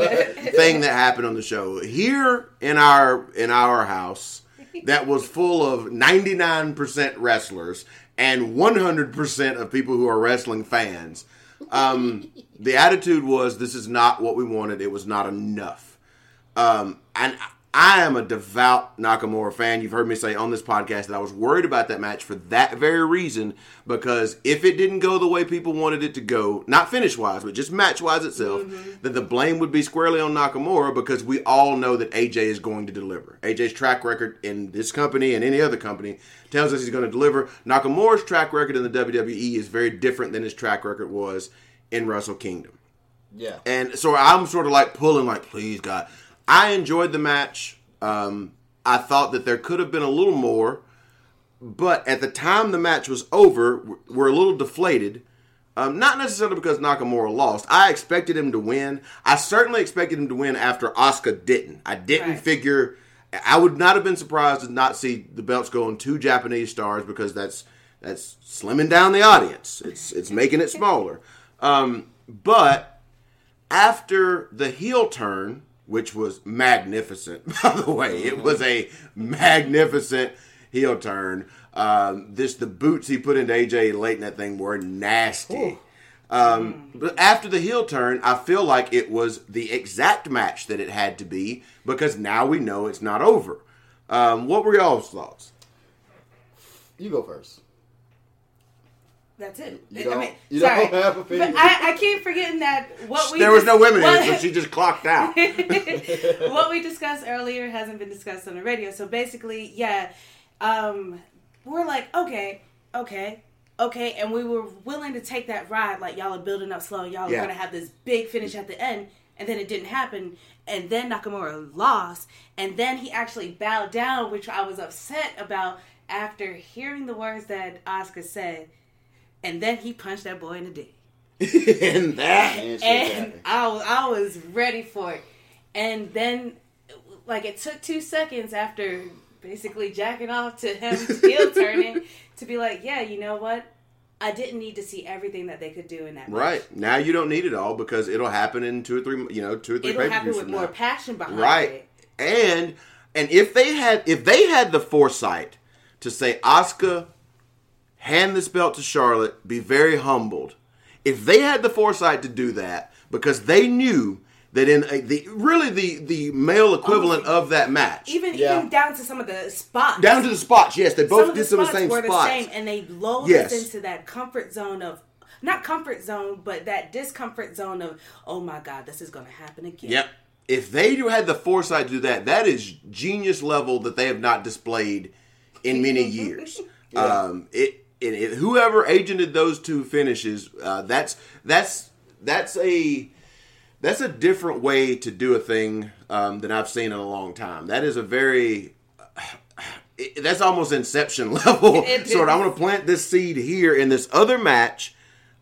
thing that happened on the show here in our in our house. That was full of ninety nine percent wrestlers and one hundred percent of people who are wrestling fans. Um, the attitude was, "This is not what we wanted. It was not enough." Um, and I am a devout Nakamura fan. You've heard me say on this podcast that I was worried about that match for that very reason because if it didn't go the way people wanted it to go, not finish wise, but just match wise itself, mm-hmm. then the blame would be squarely on Nakamura because we all know that AJ is going to deliver. AJ's track record in this company and any other company tells us he's going to deliver. Nakamura's track record in the WWE is very different than his track record was in Wrestle Kingdom. yeah, And so I'm sort of like pulling, like, please, God. I enjoyed the match. Um, I thought that there could have been a little more, but at the time the match was over, we're- a little deflated. Um, not necessarily because Nakamura lost. I expected him to win. I certainly expected him to win after Asuka didn't. I didn't Right. figure. I would not have been surprised to not see the belts go on two Japanese stars because that's that's slimming down the audience. It's it's making it smaller. Um, but after the heel turn, which was magnificent, by the way, it was a magnificent heel turn. Um, this the boots he put into AJ late in that thing were nasty. Um, but after the heel turn, I feel like it was the exact match that it had to be because now we know it's not over. Um, what were y'all's thoughts? you go first. That's it. You I don't- mean, you sorry. don't have opinions. But I, I keep forgetting that what we there was dis- no women in what- it, so she just clocked out. what we discussed earlier hasn't been discussed on the radio. So basically, yeah, um, we're like, okay, okay, okay, and we were willing to take that ride. Like y'all are building up slow. Y'all Yeah. are gonna have this big finish at the end, and then it didn't happen. And then Nakamura lost, and then he actually bowed down, which I was upset about after hearing the words that Asuka said. And then he punched that boy in the dick and that And and. I, was- I was ready for it. And then, like, it took two seconds after basically jacking off to him heel turning to be like, yeah, you know what? I didn't need to see everything that they could do in that. match. Right now, you don't need it all because it'll happen in two or three, you know, two or three. It'll happen with more now. passion behind right? it. And and if they had if they had the foresight to say, Asuka, hand this belt to Charlotte, be very humbled. If they had the foresight to do that, because they knew that in a, the really the the male equivalent of that match, Even Yeah. even down to some of the spots. down to the spots, yes, they some both of did the some of the same were spots. the same, and they lulled Yes. us into that comfort zone of not comfort zone, but that discomfort zone of oh my god, this is going to happen again. Yep. If they had the foresight to do that, that is genius level that they have not displayed in many years. Um, it, it, it whoever agented those two finishes, uh, that's that's that's a that's a different way to do a thing um, than I've seen in a long time. That is a very it, that's almost inception level. It sort of, I'm going to plant this seed here in this other match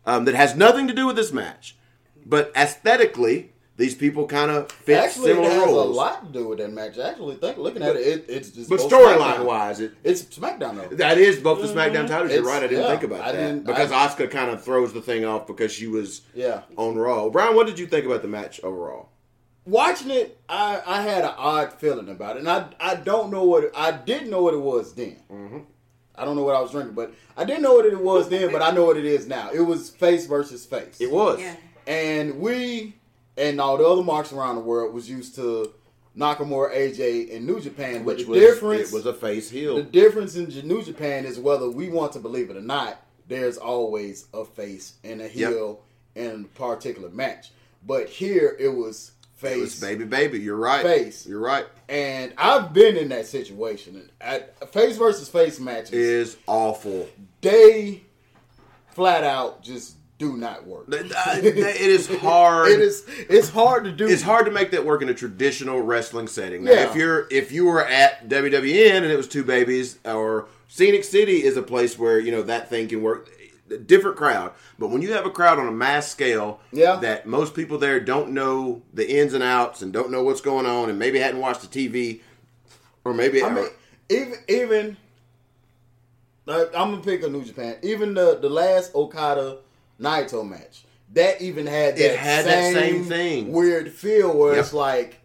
um, that has nothing to do with this match, but aesthetically, these people kind of fit Actually, it similar has roles. a lot to do with that match. Actually, think looking at it, it it's just but storyline wise, it it's SmackDown though. that is both the SmackDown titles. You're right. I didn't yeah, think about I that didn't- because I- Asuka kind of throws the thing off because she was Yeah. on Raw. Brian, what did you think about the match overall? Watching it, I, I had an odd feeling about it, and I I don't know what I didn't know what it was then. Mm-hmm. I don't know what I was drinking, but I didn't know what it was then, but I know what it is now. It was face versus face. It was. Yeah. And we and all the other marks around the world was used to Nakamura, AJ, and New Japan. Which the was difference it was a face heel. the difference in New Japan is whether we want to believe it or not. There's always a face and a heel in a particular match. But here it was face. It was baby baby. You're right. Face. You're right. And I've been in that situation. At face versus face matches, Is awful. they flat out just do not work. It is hard. It is. It's hard to do. It's hard to make that work in a traditional wrestling setting. Now, Yeah. if you're if you were at WWN and it was two babies, or Scenic City is a place where you know that thing can work. Different crowd, but when you have a crowd on a mass scale, Yeah. that most people there don't know the ins and outs and don't know what's going on, and maybe hadn't watched the TV, or maybe I mean, even even like, I'm gonna pick a New Japan. Even the the last Okada Naito match, that even had that It had that same thing. weird feel where Yep. it's like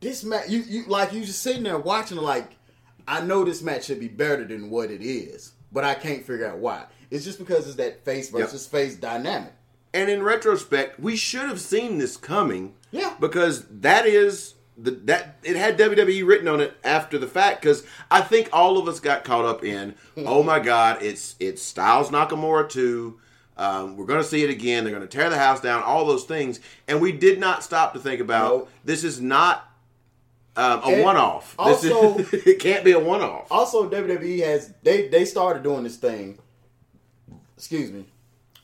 this match. You you like you just sitting there watching like I know this match should be better than what it is, but I can't figure out why. It's just because it's that face Yep. versus face dynamic. And in retrospect, we should have seen this coming. Yeah. Because that is the that it had WWE written on it after the fact. Because I think all of us got caught up in, oh my God, it's it's Styles Nakamura too. Um, we're going to see it again. They're going to tear the house down. All those things, and we did not stop to think about Nope. this is not um, a one-off. This is- also- it can't be a one-off. Also, WWE has they they started doing this thing. Excuse me,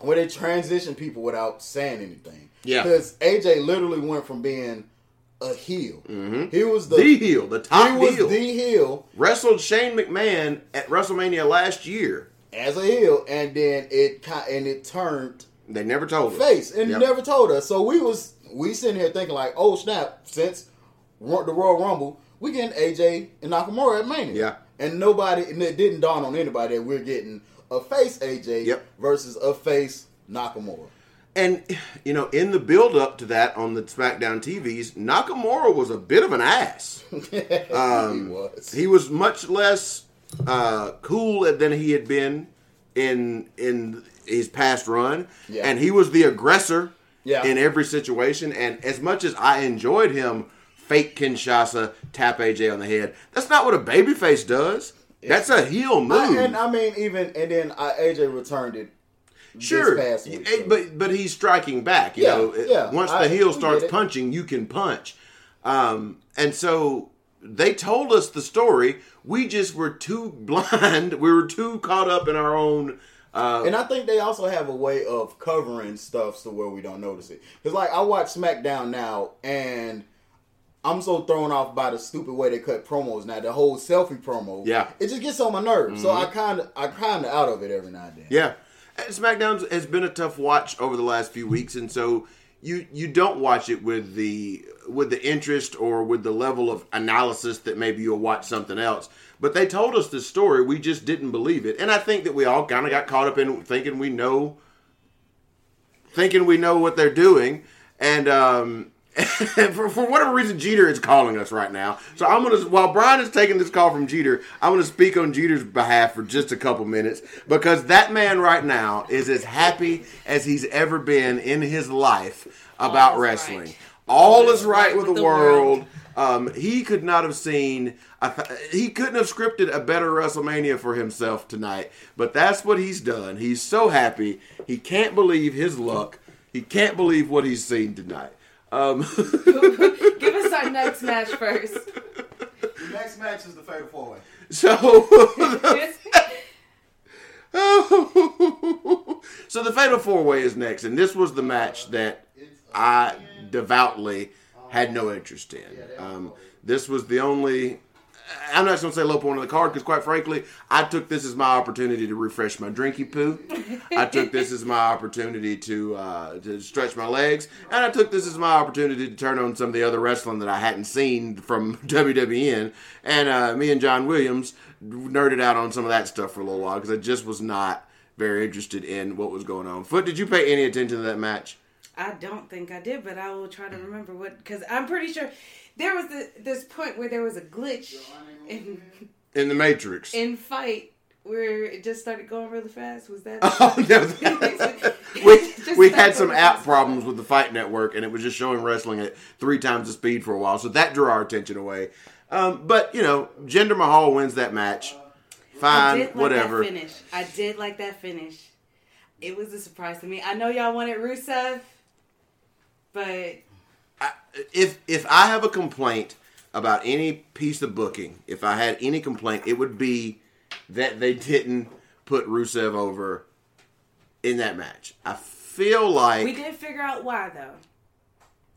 where they transition people without saying anything. Yeah. because AJ literally went from being a heel. He was the, The heel, the top he was heel. the heel Wrestled Shane McMahon at WrestleMania last year. As a heel, and then it and it turned They never told us. face and Yep. never told us. So we was we sitting here thinking like, oh snap! Since the Royal Rumble, we getting AJ and Nakamura at Mania. Yeah. and nobody and it didn't dawn on anybody that we're getting a face AJ Yep. versus a face Nakamura. And you know, in the build up to that on the SmackDown TVs, Nakamura was a bit of an ass. Um, he was. He was much less uh, cool than he had been in in his past run, Yeah. and he was the aggressor Yeah. in every situation. And as much as I enjoyed him, fake Kinshasa tap AJ on the head, that's not what a babyface does. That's a heel move. I, and I mean, even and then uh, AJ returned it. Sure, week, so. but but he's striking back. You Yeah, know, yeah, once I- the heel starts punching, you can punch. Um, and so they told us the story. We just were too blind. We were too caught up in our own. Uh, And I think they also have a way of covering stuff to where we don't notice it. Because like I watch SmackDown now, and I'm so thrown off by the stupid way they cut promos now. The whole selfie promo, Yeah. Mm-hmm. it just gets on my nerves. So I kind of, I kind of out of it every now and then. yeah, And SmackDown has been a tough watch over the last few weeks, and so you you don't watch it with the with the interest or with the level of analysis that maybe you'll watch something else. But they told us this story, we just didn't believe it, and I think that we all kind of got caught up in thinking we know, thinking we know what they're doing, and um, for, for whatever reason, Jeter is calling us right now. So I'm gonna, while Brian is taking this call from Jeter, I'm gonna speak on Jeter's behalf for just a couple minutes because that man right now is as happy as he's ever been in his life about is wrestling. right. All is right with the world. Um, he could not have seen. I th- he couldn't have scripted a better WrestleMania for himself tonight. But that's what he's done. He's so happy. He can't believe his luck. He can't believe what he's seen tonight. Um, Give us our next match first. The next match is the Fatal Four Way. so, so the Fatal Four Way is next, and this was the match that I devoutly had no interest in. Um, this was the only. I'm not going to say low point of the card because, quite frankly, I took this as my opportunity to refresh my drinky poo. I took this as my opportunity to uh, to stretch my legs, and I took this as my opportunity to turn on some of the other wrestling that I hadn't seen from WWN. And uh, me and John Williams nerded out on some of that stuff for a little while because I just was not very interested in what was going on. Foot, did you pay any attention to that match? I don't think I did, but I will try to remember what because I'm pretty sure there was the, this point where there was a glitch in In the Matrix. in fight where it just started going really fast? Was that? Oh, no. we we had some app fast. problems with the Fight Network, and it was just showing wrestling at three times the speed for a while, so that drew our attention away. Um, but you know, Jinder Mahal wins that match. I Fine, did like whatever. that finish. I did like that finish. It was a surprise to me. I know y'all wanted Rusev, but I, if if I have a complaint about any piece of booking, if I had any complaint, it would be that they didn't put Rusev over in that match. I feel like, we did figure out why though.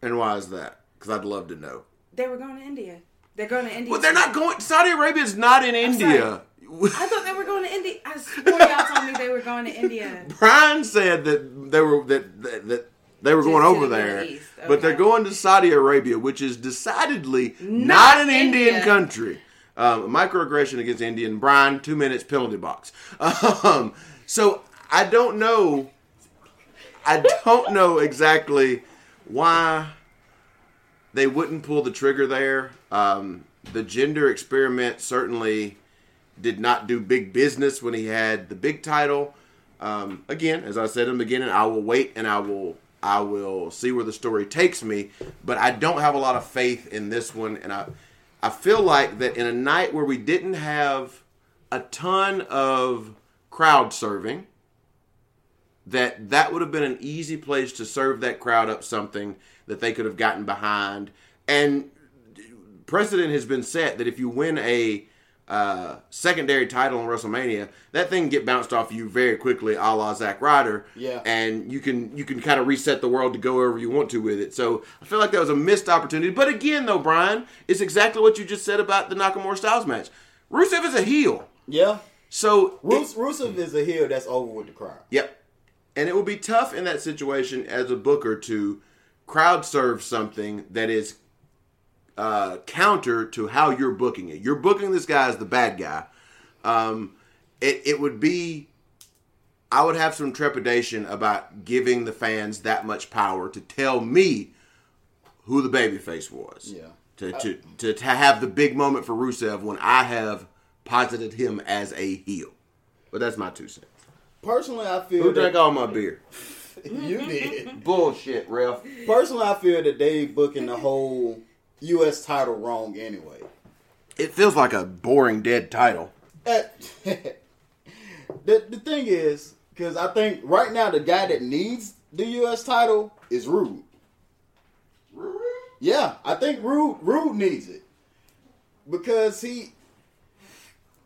and why is that? Because I'd love to know. They were going to India. They're going to India. Well, they're not going. Saudi Arabia is not in India. I thought they were going to India. I swore y'all told me they were going to India. Brian said that they were that that, that they were Just going over the there, East, but they're going to Saudi Arabia, which is decidedly not, Not an Indian country. Um, microaggression against Indian. Brian, two minutes penalty box. Um, so I don't know. I don't know exactly why they wouldn't pull the trigger there. Um, the Jinder experiment certainly did not do big business when he had the big title. Um, again, as I said in the beginning, I will wait and I will I will see where the story takes me. But I don't have a lot of faith in this one, and I I feel like that in a night where we didn't have a ton of crowd serving, that that would have been an easy place to serve that crowd up something that they could have gotten behind. And precedent has been set that if you win a uh, secondary title in WrestleMania, that thing can get bounced off you very quickly, a la Zack Ryder. Yeah. and you can you can kind of reset the world to go wherever you want to with it. So I feel like that was a missed opportunity. But again, though, Brian, it's exactly what you just said about the Nakamura Styles match. Rusev is a heel, Yeah. so Rus- Rusev is a heel that's over with the crowd. Yep. And it will be tough in that situation as a booker to crowd serve something that is uh, counter to how you're booking it. You're booking this guy as the bad guy. Um, it, it would be, I would have some trepidation about giving the fans that much power to tell me who the babyface was. Yeah. To, to, to, to have the big moment for Rusev when I have posited him as a heel. But that's my two cents. Personally, I feel Who drank all my beer? you did. Bullshit, ref. Personally, I feel that they booking the whole U.S. title wrong anyway. It feels like a boring dead title. That- eh, the the thing is, because I think right now the guy that needs the U.S. title is Roode. Yeah, I think Roode Roode needs it because he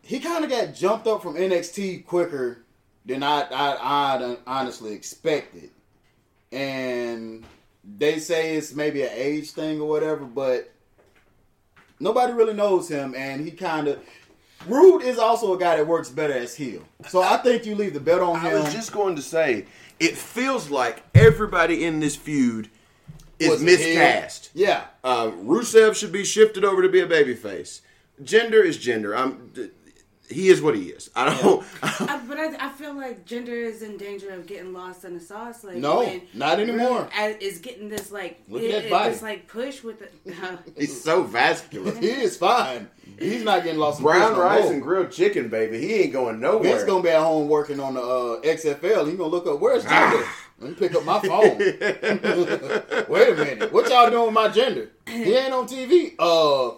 he kind of got jumped up from NXT quicker than I I I honestly expected, and they say it's maybe an age thing or whatever, but nobody really knows him, and he kind of. Roode is also a guy that works better as heel, so I think you leave the bet on him. I was just going to say, it feels like everybody in this feud is Was miscast. Yeah, Uh, Rusev should be shifted over to be a babyface. Jinder is Jinder. I'm. D- He is what he is. I don't. I, but I, I feel like Jinder is in danger of getting lost in the sauce. Like No, when not anymore. Really, as- is getting this like Look it, at that it- body. this like push with the. He's so vascular. he is fine. He's not getting lost. in Brown no rice more. and grilled chicken, baby. He ain't going nowhere. He's gonna be at home working on the uh, XFL. He gonna look up where's Jinder. Let me pick up my phone. Wait a minute, what y'all doing with my Jinder? He ain't on TV. Uh,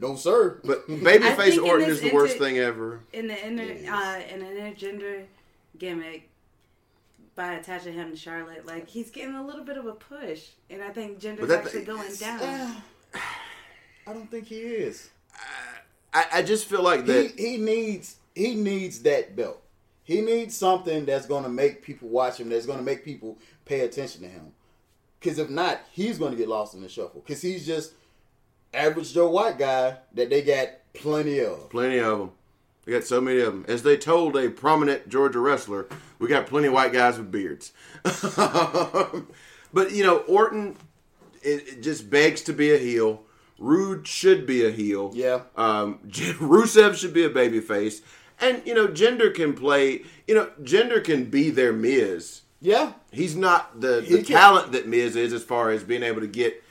no sir. but I babyface think Orton is the worst inter- thing ever. in the inner uh, in an intergender gimmick by attaching him to Charlotte, like he's getting a little bit of a push, and I think Jinder's that- actually going down. I don't think he is. I, I just feel like that. He he needs he needs that belt. He needs something that's gonna make people watch him. That's gonna make people pay attention to him. Because if not, he's gonna get lost in the shuffle. Because he's just average Joe White guy that they got plenty of. Plenty of them. We got so many of them. As they told a prominent Georgia wrestler, we got plenty of white guys with beards. but you know, Orton, it, it just begs to be a heel. Roode should be a heel. Yeah. Um, Rusev should be a babyface. And you know, Jinder can play. You know, Jinder can be their Miz. Yeah, He's not the, the talent that Miz is as far as being able to get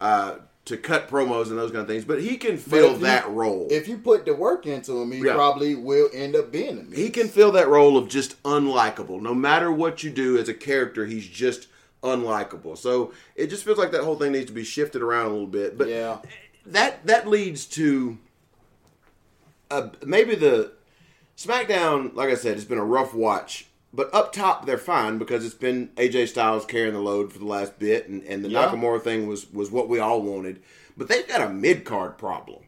uh, to cut promos and those kind of things, but he can fill you- that role. If you put the work into him, he Yeah. probably will end up being a he can fill that role of just unlikable. No matter what you do as a character, he's just unlikable. So it just feels like that whole thing needs to be shifted around a little bit. But Yeah. that that leads to uh, maybe the SmackDown. Like I said, it's been a rough watch. But up top, they're fine because it's been AJ Styles carrying the load for the last bit, and, and the Yeah. Nakamura thing was was what we all wanted. But they've got a mid card problem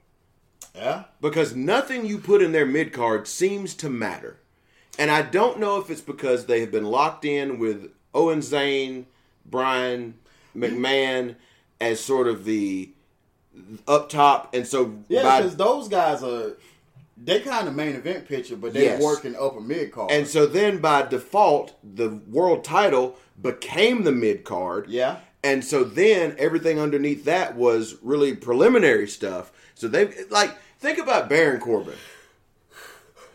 Yeah. because nothing you put in their mid card seems to matter. And I don't know if it's because they have been locked in with Owen Zayn, Bryan McMahon as sort of the up top, and so Yeah, because those guys are they kind of main event picture, but they Yes. working upper mid card. and so then by default the world title became the mid card. Yeah. And so then everything underneath that was really preliminary stuff. So they like think about Baron Corbin.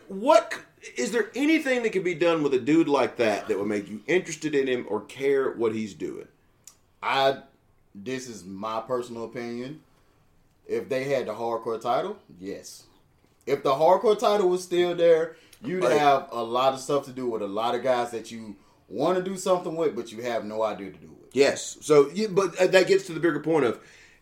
What is there anything that could be done with a dude like that that would make you interested in him or care what he's doing? I this is my personal opinion. If they had the hardcore title, yes. If the hardcore title was still there, you'd Right. have a lot of stuff to do with a lot of guys that you want to do something with, but you have no idea to do it. Yes. So, but uh, that gets to the bigger point of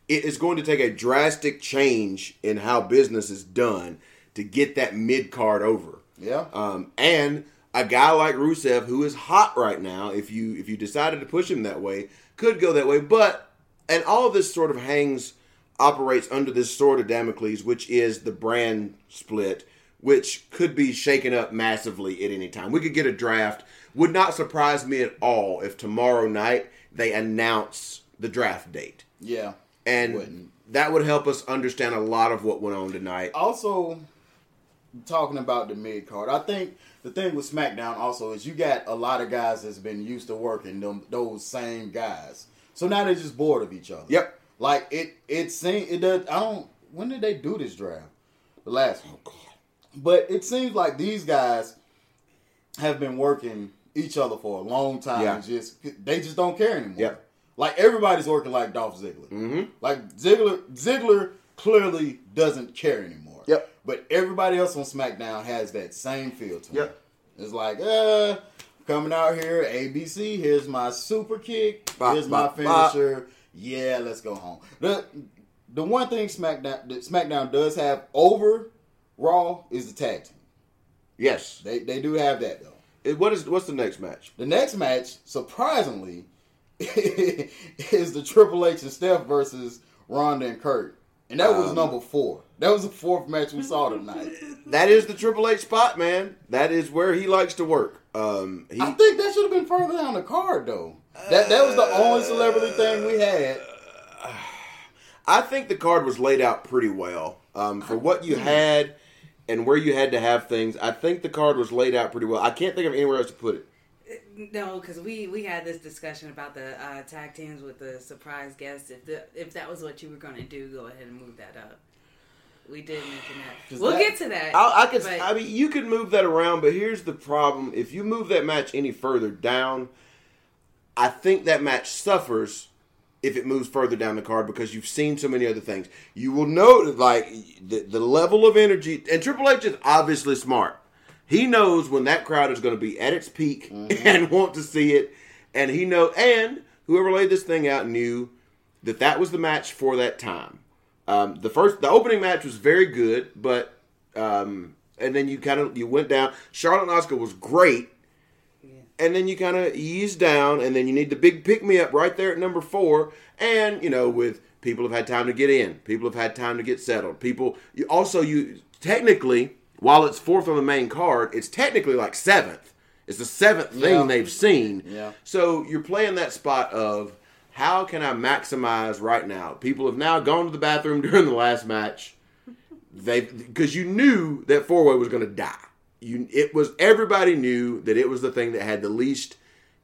it is going to take a drastic change in how business is done to get that mid card over. Yeah. Um, and a guy like Rusev, who is hot right now, if you if you decided to push him that way, could go that way. But and all of this sort of hangs operates under this sword of Damocles, which is the brand split, which could be shaken up massively at any time. We could get a draft. Would not surprise me at all if tomorrow night they announce the draft date, yeah. and Wouldn't. that would help us understand a lot of what went on tonight. also talking about the mid card, I think the thing with SmackDown also is you got a lot of guys that's been used to working them those same guys. So now they're just bored of each other. Yep. Like it it seems it does I don't when did they do this draft? The last one. But it seems like these guys have been working each other for a long time. Yeah. Just they just don't care anymore. Yep. Like everybody's working like Dolph Ziggler. Mm-hmm. Like Ziggler, Ziggler clearly doesn't care anymore. Yep. But everybody else on SmackDown has that same feel to Yep. it. It's like, uh, coming out here, ABC. Here's my super kick. Bop, here's my finisher. bop. Yeah, let's go home. The the one thing SmackDown that SmackDown does have over Raw is the tag team. Yes. They they do have that though. It- What is what's the next match? The next match, surprisingly, is the Triple H and Steph versus Ronda and Kurt. And that was Um, number four. That was the fourth match we saw tonight. That is the Triple H spot, man. That is where he likes to work. Um, he, I think that should have been further down the card though. That that was the only celebrity thing we had. I think the card was laid out pretty well um, for what you had and where you had to have things. I think the card was laid out pretty well. I can't think of anywhere else to put it. No, because we we had this discussion about the uh, tag teams with the surprise guests. If the if that was what you were going to do, go ahead and move that up. We did mention that. We'll that- get to that. I, I could. but- I mean, you could move that around, but here's the problem: if you move that match any further down, I think that match suffers if it moves further down the card because you've seen so many other things. You will note, like the, the level of energy, and Triple H is obviously smart. He knows when that crowd is going to be at its peak and want to see it, and he know, and whoever laid this thing out knew that that was the match for that time. Um, the first, the opening match was very good, but um, and then you kind of you went down. Charlotte and Asuka was great, and then you kind of ease down, and then you need the big pick me up right there at number four. And you know, with people have had time to get in, people have had time to get settled. People you also you technically while it's fourth on the main card, it's technically like seventh. It's the seventh thing Yeah. they've seen. Yeah. So you're playing that spot of how can I maximize right now? People have now gone to the bathroom during the last match. They because you knew that four way was going to die. You it was everybody knew that it was the thing that had the least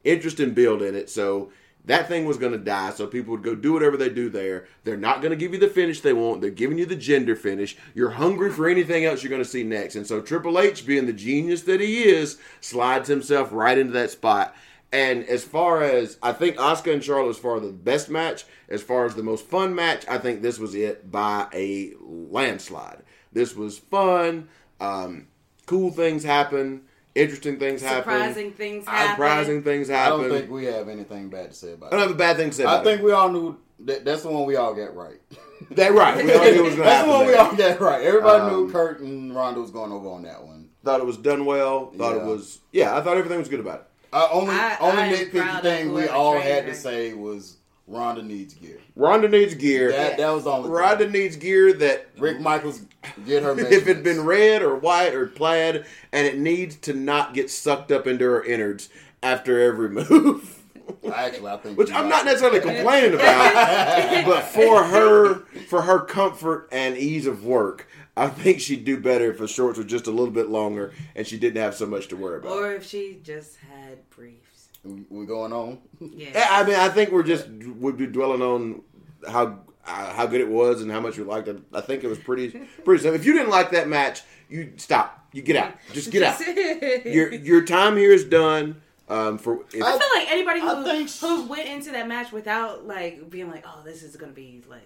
interest in build in it. So that thing was going to die. So people would go do whatever they do there. They're not going to give you the finish they want. They're giving you the Jinder finish. You're hungry for anything else you're going to see next. And so Triple H, being the genius that he is, slides himself right into that spot. And as far as I think Asuka and Charlotte was far the best match, as far as the most fun match, I think this was it by a landslide. This was fun. Um, cool things happen. Interesting things happen. Surprising things happen. Surprising things happen. I don't think we have anything bad to say about I don't it. have a bad thing to say. I think it. we all knew that that's the one we all get right. that right. We all knew it was going to That's the one we all get right. Everybody Um, knew Kurt and Ronda was going over on that one. Thought it was done well. Thought it was yeah. I thought everything was good about it. Uh, only I- only I nitpicky thing we all had to say was Ronda needs gear. Ronda needs gear. That that was the only. Ronda thing. needs gear that Rick Michaels get her. if it'd been red or white or plaid, and it needs to not get sucked up into her innards after every move. Actually, I think Which I'm not necessarily complaining about, but for her, for her comfort and ease of work, I think she'd do better if the shorts were just a little bit longer and she didn't have so much to worry about. Or if she just had briefs. We- We going on. Yeah. Yeah, I mean, I think we're just would be dwelling on how uh, how good it was and how much we liked it. I think it was pretty pretty simple. If you didn't like that match, you stop. You get out. Just get out. Your your time here is done. Um, for if, I feel like anybody who think- who went into that match without like being like, oh, this is gonna be like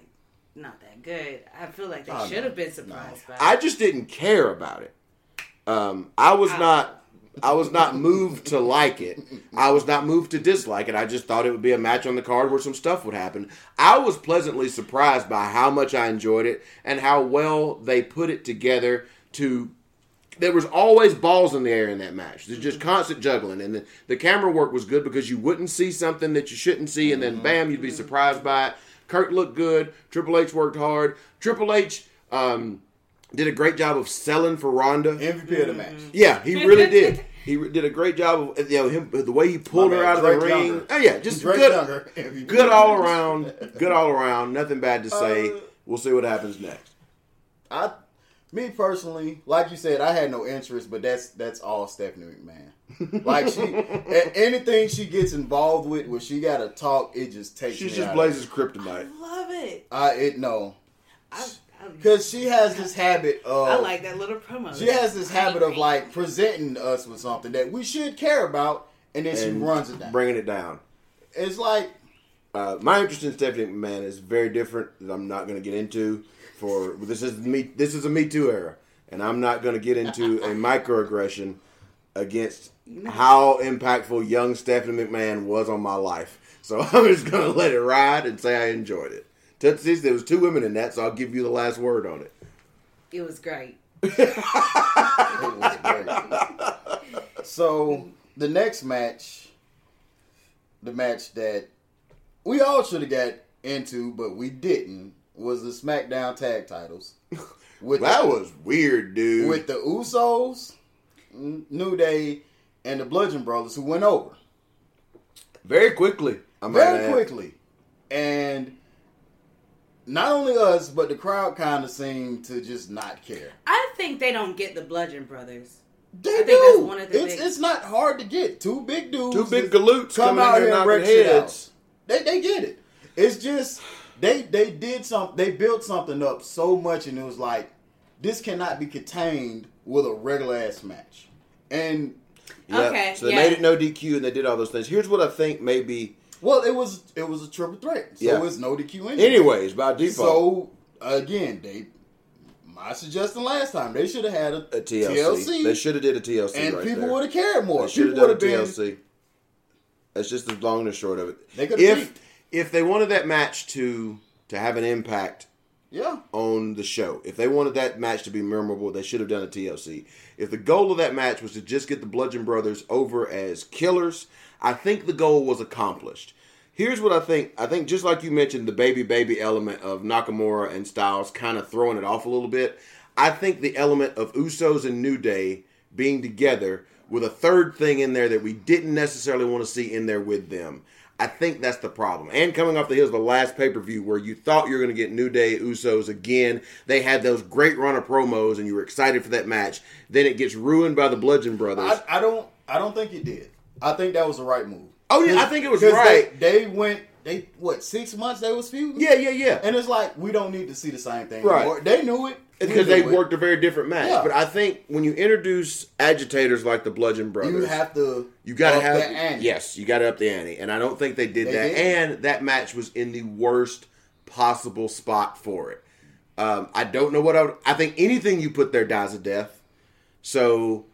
not that good. I feel like they Oh, should no. have been surprised by. I just didn't care about it. Um, I was not. I was not moved to like it. I was not moved to dislike it. I just thought it would be a match on the card where some stuff would happen. I was pleasantly surprised by how much I enjoyed it and how well they put it together to there was always balls in the air in that match. There's just constant juggling, and the, the camera work was good because you wouldn't see something that you shouldn't see, and then bam, you'd be surprised by it. Kurt looked good. Triple H worked hard. Triple H um, did a great job of selling for Ronda. MVP of the match. Yeah, he really did. He did a great job of you know him the way he pulled My her bad, out of the ring. Younger. Oh yeah, just Drake good, Younger, MVP. good all around. Good all around. Nothing bad to say. Uh, we'll see what happens next. I, me personally, like you said, I had no interest, but that's that's all Stephanie McMahon. Like she, anything she gets involved with, where she got to talk, it just takes. She just out of blazes it. kryptonite. love it. I it no, I, I, because she has this habit of. I like that little promo. She has this habit of like presenting us with something that we should care about, and then she and runs it down. bringing it down. it's like Uh, my interest in Stephanie McMahon is very different. That I'm not going to get into. For this is me. This is a Me Too era, and I'm not going to get into a microaggression against how impactful young Stephanie McMahon was on my life. So I'm just going to let it ride and say I enjoyed it. Tootsies, there was two women in that, so I'll give you the last word on it. it was great. it was great. so the next match, the match that we all should have got into, but we didn't, was the SmackDown Tag Titles. With That the, was weird, dude. with the Usos, N- New Day, and the Bludgeon Brothers, who went over very quickly. I might very add. quickly, and not only us, but the crowd kind of seemed to just not care. I think they don't get the Bludgeon Brothers. They I think do. that's one of the it's, big- it's not hard to get two big dudes. Two big galoots come out here here and knocking wreck heads. They they get it. It's just they they did some they built something up so much and it was like this cannot be contained with a regular ass match. And Yeah. Okay, So they yeah. made it no DQ and they did all those things. Here's what I think maybe. Well, it was it was a triple threat, so Yeah. it's no DQ anyway. Anyways, by default. So again, they my suggestion last time they should have had a, a TLC. TLC, They should have did a TLC and right people would have cared more. They should have done a been TLC. That's just the long and short of it. They if peaked. if they wanted that match to to have an impact yeah. on the show, if they wanted that match to be memorable, they should have done a TLC. If the goal of that match was to just get the Bludgeon Brothers over as killers, I think the goal was accomplished. Here's what I think. I think just like you mentioned, the baby baby element of Nakamura and Styles kind of throwing it off a little bit. I think the element of Usos and New Day being together with a third thing in there that we didn't necessarily want to see in there with them. I think that's the problem. And coming off the heels of the last pay per view where you thought you were going to get New Day Usos again, they had those great run of promos and you were excited for that match. Then it gets ruined by the Bludgeon Brothers. I, I don't I don't think it did. I think that was the right move. Oh, yeah, I think it was right. They, they went they what six months they was feuding. Yeah, yeah, yeah. And it's like we don't need to see the same thing. Right. anymore. They knew it because they it. worked a very different match. Yeah. But I think when you introduce agitators like the Bludgeon Brothers, You have to. You gotta have the ante. yes, you gotta up the ante, and I don't think they did They that. did. And that match was in the worst possible spot for it. Um, I don't know what I would. I think anything you put there dies a death. So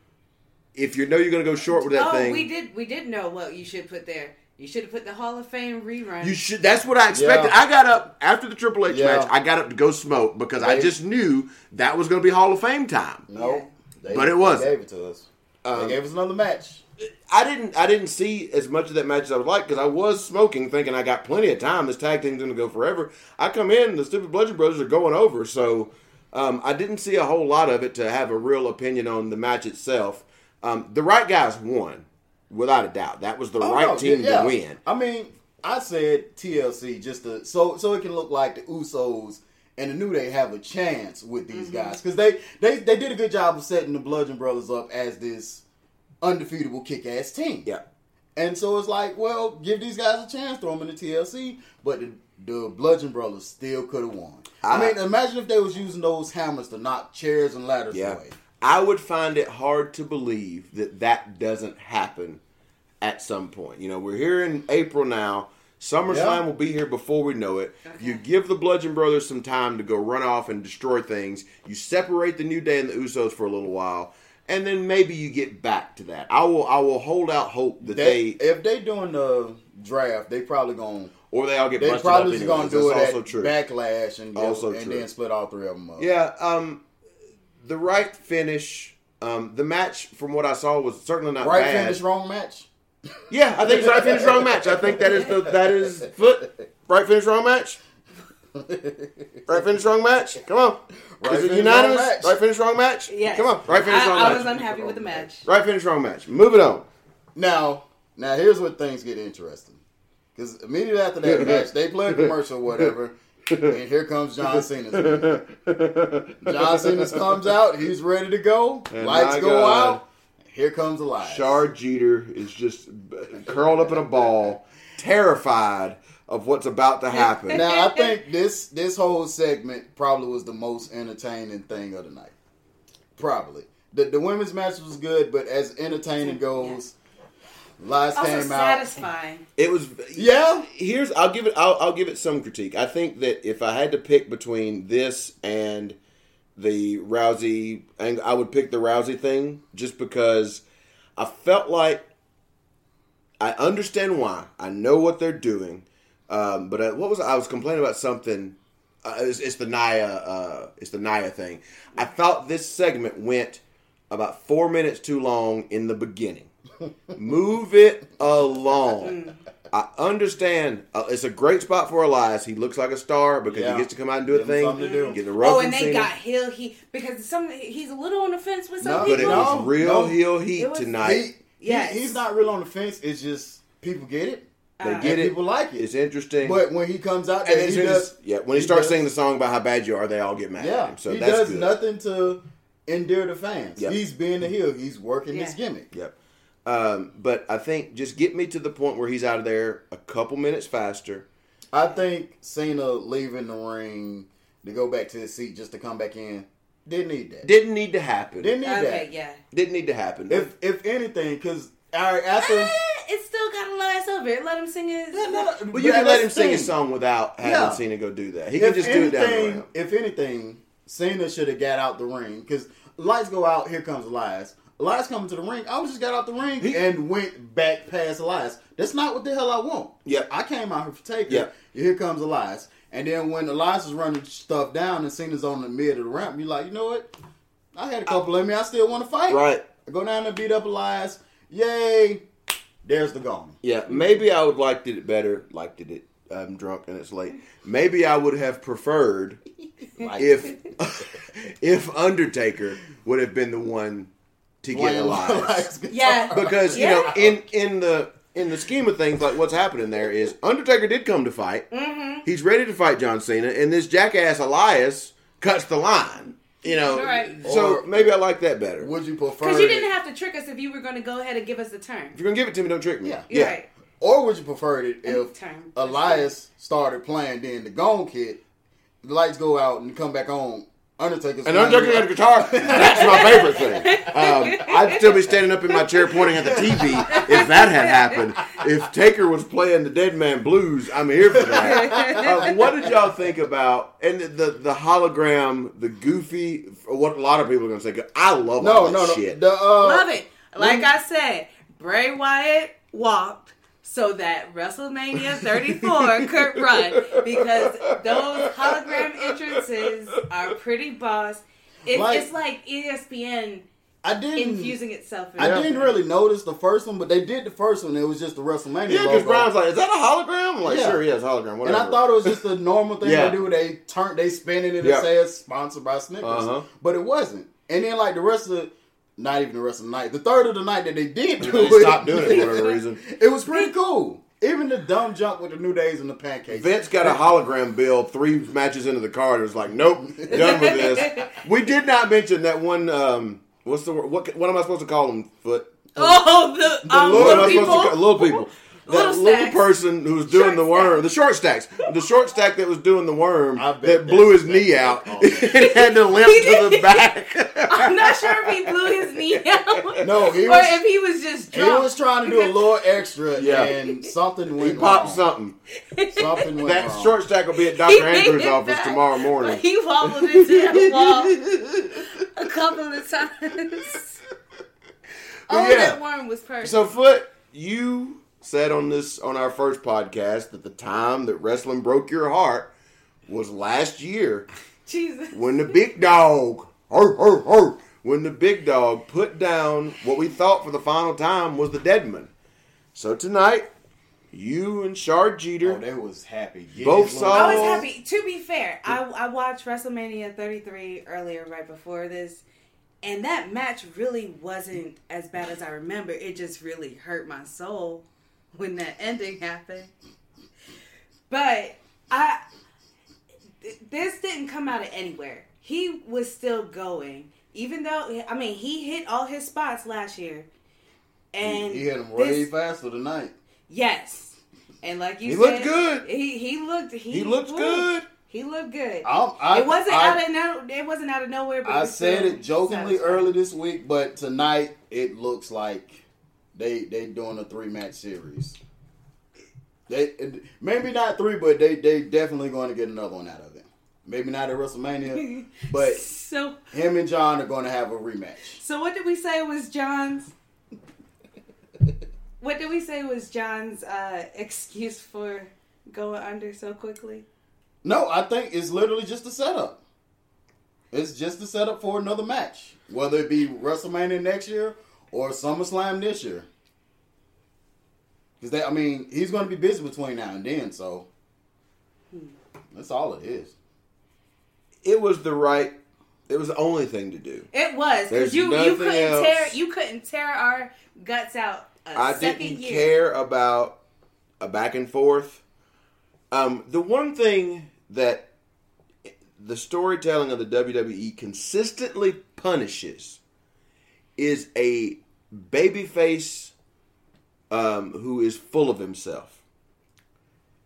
if you know you're gonna go short with that oh, thing, we did we did know what you should put there. You should have put the Hall of Fame rerun. you should. That's what I expected. Yeah. I got up after the Triple H Yeah. match. I got up to go smoke because I just knew that was gonna be Hall of Fame time. No, they, But it wasn't. They gave it to us. Um, they gave us another match. I didn't I didn't see as much of that match as I would like because I was smoking, thinking I got plenty of time. This tag team's going to go forever. I come in, the stupid Bludgeon Brothers are going over, so um, I didn't see a whole lot of it to have a real opinion on the match itself. Um, the right guys won, without a doubt. That was the Oh, right no, team yeah. to win. I mean, I said TLC just to so so it can look like the Usos and the New Day have a chance with these Mm-hmm. guys because they, they they did a good job of setting the Bludgeon Brothers up as this undefeatable kick ass team. Yeah. And so it's like, well, give these guys a chance, throw them in the TLC, but the, the Bludgeon Brothers still could have won. I, I- mean, imagine if they was using those hammers to knock chairs and ladders Yeah. away. I would find it hard to believe that that doesn't happen at some point. You know, we're here in April now. SummerSlam Yeah. will be here before we know it. You give the Bludgeon Brothers some time to go run off and destroy things. You separate the New Day and the Usos for a little while, and then maybe you get back to that. I will. I will hold out hope that They, they, if they're doing the draft, they probably gonna or they all get they probably up just gonna do That's it also at true. backlash and Also and true. then split all three of them up. Yeah, um, the right finish. Um, the match, from what I saw, was certainly not right bad. finish, wrong match. Yeah, I think it's right finish wrong match. I think that is the that is foot right finish wrong match. Right finish wrong match. Come on. Right is it finish, unanimous? wrong match. Right finish wrong match. Yes. Come on. Right finish I, wrong I match. I was unhappy with the match. right finish wrong match. Moving on. Now, now here's where things get interesting. Because immediately after that match, they play a commercial, or whatever, and here comes John Cena. John Cena comes out, he's ready to go. And Lights go God. out. Here comes Elias. Shard Jeter is just curled up in a ball, terrified of what's about to happen. Now I think this this whole segment probably was the most entertaining thing of the night. Probably the the women's match was good, but as entertaining goes, Elias Also came out. satisfying. It was Yeah, here's I'll give it I'll, I'll give it some critique. I think that if I had to pick between this and the Rousey, and I would pick the Rousey thing just because I felt like I understand why. I know what they're doing, um, but uh, what was I was complaining about something. Uh, it's, it's the Naya. Uh, it's the Naya thing. I thought this segment went about four minutes too long in the beginning. Move it along. I understand. Uh, it's a great spot for Elias. He looks like a star because Yeah. he gets to come out and do a Give him thing. to do. Get the rub Oh, and they Cena. got heel he because some he's a little on the fence with some No, but it was No, real no. heel heat was- tonight. he, Yes. he- he's not real on the fence. It's just people get it. they Uh, get and it. people like it. It's interesting. But when he comes out and there, then he he does. yeah, when he, he starts does- singing the song about how bad you are, they all get mad at Yeah, him. So he that's does good. nothing to endear the fans. Yep. He's being the heel. He's working his gimmick. Yep. Um, but I think just get me to the point where he's out of there a couple minutes faster. I think Cena leaving the ring to go back to his seat just to come back in didn't need that. Didn't need to happen. Didn't need Okay, that. yeah. Didn't need to happen. If if anything, because all right after. Eh, it still got a last over it. Let him sing his. but you can let him sing his song without having Yeah. Cena go do that. He can If just do it down the ramp. if anything, Cena should have got out the ring because lights go out. Here comes Elias. Elias coming to the ring. I would just got out the ring He- and went back past Elias. That's not what the hell I want. Yep. I came out here for Taker. Yep. Here comes Elias. And then when Elias is running stuff down and Cena's on the mid of the ramp, you're like, you know what? I had a couple of me. I still want to fight. Right. I go down and beat up Elias. Yay. There's the gong. Yeah, maybe I would liked it better. Liked it. I'm drunk and it's late. Maybe I would have preferred if if Undertaker would have been the one to get playing Elias. Elias. Yeah. because you know in in the in the scheme of things like what's happening there is undertaker did come to fight Mm-hmm. he's ready to fight john cena and this jackass elias cuts the line you know Right. so Or- maybe i like that better Would you prefer? Because you didn't have to trick us if you were going to go ahead and give us the turn. if you're gonna give it to me don't trick me Yeah. You're right. Or would you prefer it if Elias started playing, then the gong hit, the lights go out and come back on? Undertaker's And Undertaker got a guitar. That's my favorite thing. Um, I'd still be standing up in my chair pointing at the TV if that had happened. If Taker was playing the Dead Man Blues, I'm here for that. Uh, what did y'all think about and the the, the hologram, the goofy? What a lot of people are going to say. I love No, all that no, no. The, uh, Love it. Like I said, Bray Wyatt walked so that WrestleMania 34 could run because those hologram entrances are pretty boss. It's, Like- it's like ESPN I didn't. infusing itself. In I Yeah. didn't really notice the first one, but they did the first one. It was just the WrestleMania yeah, because logo. Brian's like, "Is that a hologram?" I'm like, Yeah. "Sure, yeah, it's a hologram." and I thought it was just a normal thing Yeah. they do. They turn, they spin it and Yeah. it says sponsored by Snickers, Uh-huh. but it wasn't. And then like the rest of, not even the rest of the night, the third of the night that they did do they it, stopped doing it for whatever reason. It was pretty cool. Even the dumb junk with the New Days and the pancakes. Vince got a hologram bill three matches into the card. It was like, nope, done with this. We did not mention that one. Um, what's the word? What, what am I supposed to call them? Foot. Oh, the, The um, little, little am to people. call- little people. That Little little person who was doing Short the worm, the short stacks, the short stack that was doing the worm that blew his knee out all. and had to limp to the back. I'm not sure if he blew his knee out. No, he or was- if he was just He was trying to do a little extra, Yeah. and something He went popped wrong. something. Something went That wrong. short stack will be at Dr. Andrews' office back, tomorrow morning. He wobbled into that wall a couple of times. Oh, yeah. that worm was perfect. So, Foot, you said on this on our first podcast that the time that wrestling broke your heart was last year Jesus. when the big dog, hur, hur, hur, when the big dog put down what we thought for the final time was the Deadman. So tonight, you and Shard Jeter, Oh, they was happy. Get Both his saw- I was happy. To be fair, I, I watched WrestleMania 33 earlier, right before this, and that match really wasn't as bad as I remember. It just really hurt my soul when that ending happened. But I, th- this didn't come out of anywhere. He was still going, even though I mean he hit all his spots last year, and He hit him this- way faster tonight. Yes, and like you said. He said, looked good. He he looked he, he looked woo. good. He looked good. I- it wasn't I- out of no. It wasn't out of nowhere. But I said it jokingly early this week, but tonight it looks like they they doing a three match series. They maybe not three, but they they definitely going to get another one out of it. Maybe not at WrestleMania, but So him and John are going to have a rematch. so what did we say was John's? What did we say was John's uh, excuse for going under so quickly? No, I think it's literally just a setup. It's just a setup for another match, whether it be WrestleMania next year or SummerSlam this year. Because I mean, he's going to be busy between now and then, so that's all it is. It was the right. It was the only thing to do. It was because you you couldn't else. tear you couldn't tear our guts out. A I second didn't year. care about a back and forth. Um, the one thing that the storytelling of the WWE consistently punishes is a babyface um, who is full of himself.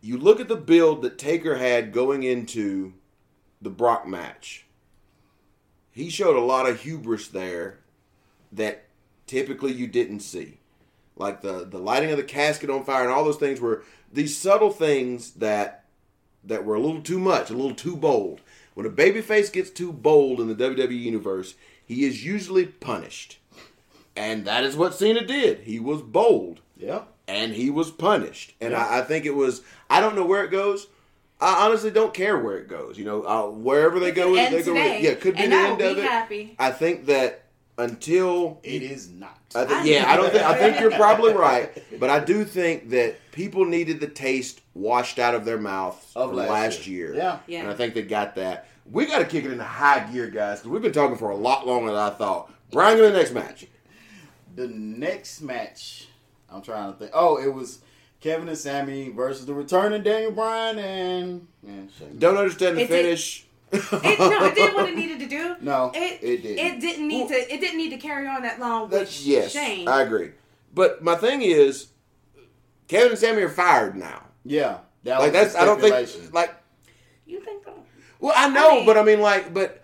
You look at the build that Taker had going into the Brock match. He showed a lot of hubris there that typically you didn't see like the the lighting of the casket on fire and all those things were these subtle things that that were a little too much, a little too bold. When a babyface gets too bold in the WWE universe, he is usually punished. And that is what Cena did. He was bold Yeah. and he was punished. And I, I think it was. I don't know where it goes. I honestly don't care where it goes. You know, uh, wherever they go, could with it, they go. With today, Yeah, it could be and the I will end of be it. happy. I think that until It is not. I think, yeah, I don't think. I think you're probably right, but I do think that people needed the taste washed out of their mouths Of last last, year. year. Yeah. Yeah. and I think they got that. We got to kick it into high gear, guys, because we've been talking for a lot longer than I thought. Brian, to the next match. The next match, I'm trying to think. Oh, it was Kevin and Sami versus the returning Daniel Bryan and yeah, Sheamus. Don't understand the It did- finish. It, no, it did what it needed to do. No, it it didn't. It didn't need to. It didn't need to carry on that long. That's With yes, Shane. I agree. But my thing is, Kevin and Sami are fired now. Yeah, that Like was that's I don't think like You think so? Well I know, mean- but I mean like but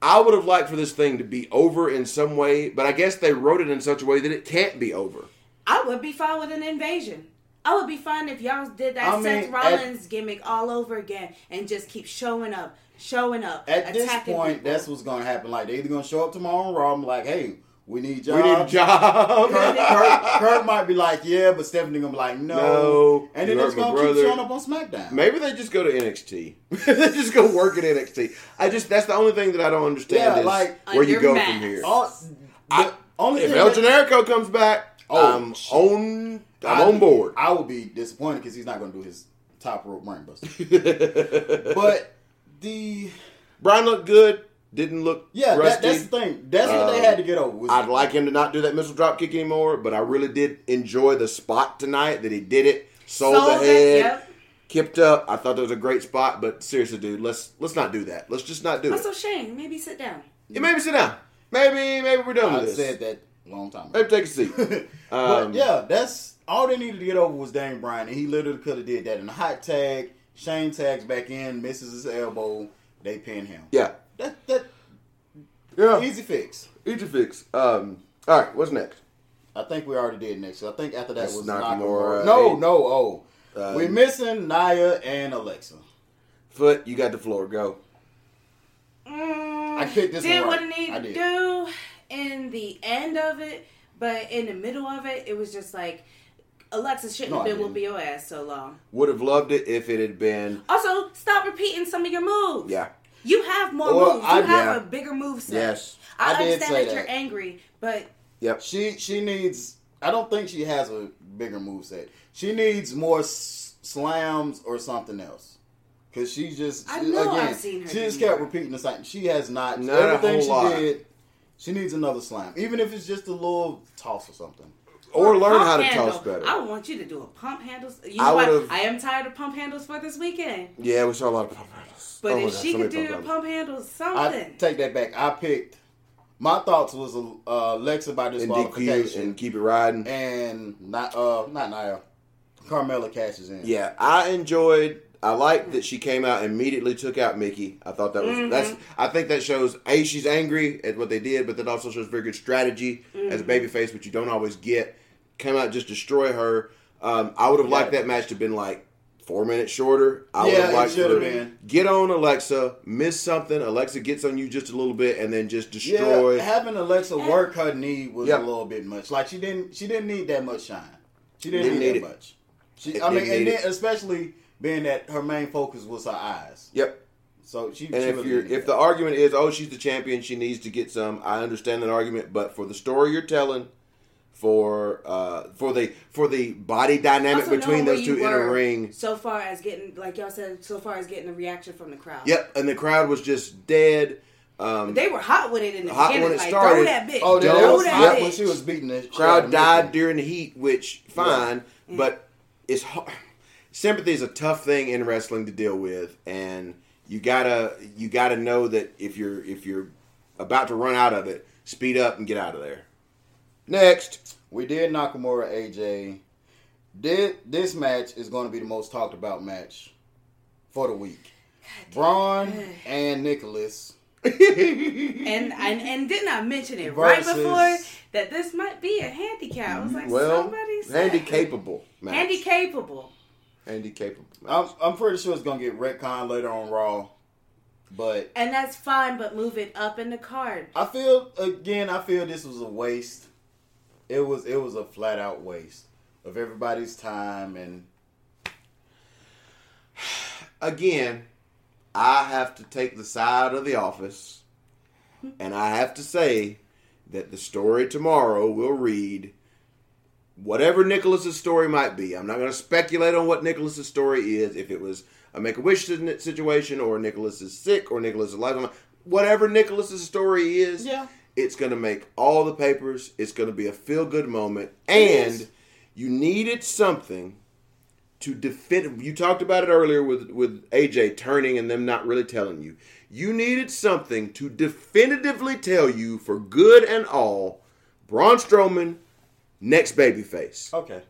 I would have liked for this thing to be over in some way, but I guess they wrote it in such a way that it can't be over. I would be fine with an invasion. I would be fine if y'all did that I mean, Seth at- Rollins gimmick all over again and just keep showing up, showing up, At this point, people. that's what's gonna happen. Like they're either gonna show up tomorrow on Raw. I'm like, hey, we need jobs. We need a job. Kurt, Kurt, Kurt might be like, yeah, but Stephanie gonna be like, no. No, and then you it's gonna keep showing up on SmackDown. Maybe they just go to NXT. they just go work at NXT. I just that's the only thing that I don't understand Yeah, is like- where you go mask. from here. Oh, All, the I- only If thing El that- Generico comes back, Oh, I'm shit. on. I'm I- on board. I would be disappointed because he's not gonna do his top rope brainbuster. but the Brian looked good. Didn't look yeah, that, that's the thing. That's what they Um, had to get over. I'd like him to not do that missile drop kick anymore, but I really did enjoy the spot tonight that he did it. Sold, the Sold it, head, yep. kipped up. I thought that was a great spot, but seriously, dude, let's let's not do that. Let's just not do That's it. so Shane. Maybe sit down. Yeah, maybe sit down. Maybe maybe we're done I with this. said that a long time ago. Maybe take a seat. but Um, yeah, that's all they needed to get over was Daniel Bryan, and he literally could have did that in a hot tag. Shane tags back in, misses his elbow, they pin him. yeah, That that yeah. easy fix. Easy fix. Um, all right, what's next? I think we already did next. I think after that This was Nakamura, Nakamura. No, eight. no, oh, Um, we're missing Nia and Alexa. Foot, you got the floor. Go. Mm, I picked this did one what right. it needed I to do in the end of it, but in the middle of it, it was just like Alexa shouldn't No, have been whooping didn't. your ass so long. Would have loved it if it had been. Also, stop repeating some of your moves. Yeah. You have more Well, moves. You have yeah. a bigger move set. Yes. I, I understand say that, you're angry, but Yep. She she needs. I don't think she has a bigger move set. She needs more s- slams or something else. Cause she just I know again, I've seen her she do just more. kept repeating the same. She has not, Not a everything whole she lot. did. She needs another slam, even if it's just a little toss or something. Or learn how to handle. toss better. I want you to do a pump handles. You I know what? would've- I am tired of pump handles for this weekend. Yeah, we saw a lot of pump handles. But Oh if God, she so could do the pump pump handles, I something. take that back. I picked. My thoughts was uh, Alexa by handles. and and keep it riding. and not uh not Nia. Carmella cashes in. Yeah, I enjoyed. I like that she came out and immediately took out Mickie. I thought that was Mm-hmm. that's. I think that shows a she's angry at what they did, but that also shows very good strategy as a Mm-hmm. babyface, which you don't always get. Came out just destroy her. Um, I would have liked that match to have been like four minutes shorter. I would Yeah, have it liked should have been. Get on Alexa, miss something. Alexa gets on you just a little bit, and then just Yeah, destroy. having Alexa work her knee was Yep. a little bit much. Like she didn't, she didn't need that much shine. She didn't, Didn't need, need that it. much. She, I mean, didn't and need then it. especially being that her main focus was her eyes. yep. So she. And she if you're needed if the argument is oh she's the champion she needs to get some I understand that argument but for the story you're telling for uh for the for the body dynamic Also between those two in a ring So far as getting, like y'all said, so far as getting a reaction from the crowd. yep and the crowd was just dead um They were hot with it in the Hot beginning. when it like, started. throw that bitch. oh, Don't- throw was that hot bitch. when she was beating the shit out crowd died Mickie. during the heat which fine but it's hard. Sympathy is a tough thing in wrestling to deal with and you gotta you gotta know that if you're if you're about to run out of it speed up and get out of there next We did Nakamura AJ. Did this match is going to be the most talked about match for the week. Braun and Nicholas. And, and and didn't I mention it right before that this might be a handicap? I was like, Well, somebody said handy capable. match. handy capable. Handy capable. I'm, I'm pretty sure it's going to get retcon later on Raw, but And that's fine, but move it up in the card. I feel again. I feel this was a waste. It was it was a flat out waste of everybody's time and Again, I have to take the side of the office, and I have to say that the story tomorrow will read whatever Nicholas's story might be. I'm not going to speculate on what Nicholas's story is. If it was a Make a Wish situation, or Nicholas is sick, or Nicholas is alive, whatever Nicholas's story is, Yeah. it's going to make all the papers. It's going to be a feel good moment, and you needed something to defend. You talked about it earlier with with AJ turning and them not really telling you. You needed something to definitively tell you for good and all. Braun Strowman, next babyface. okay.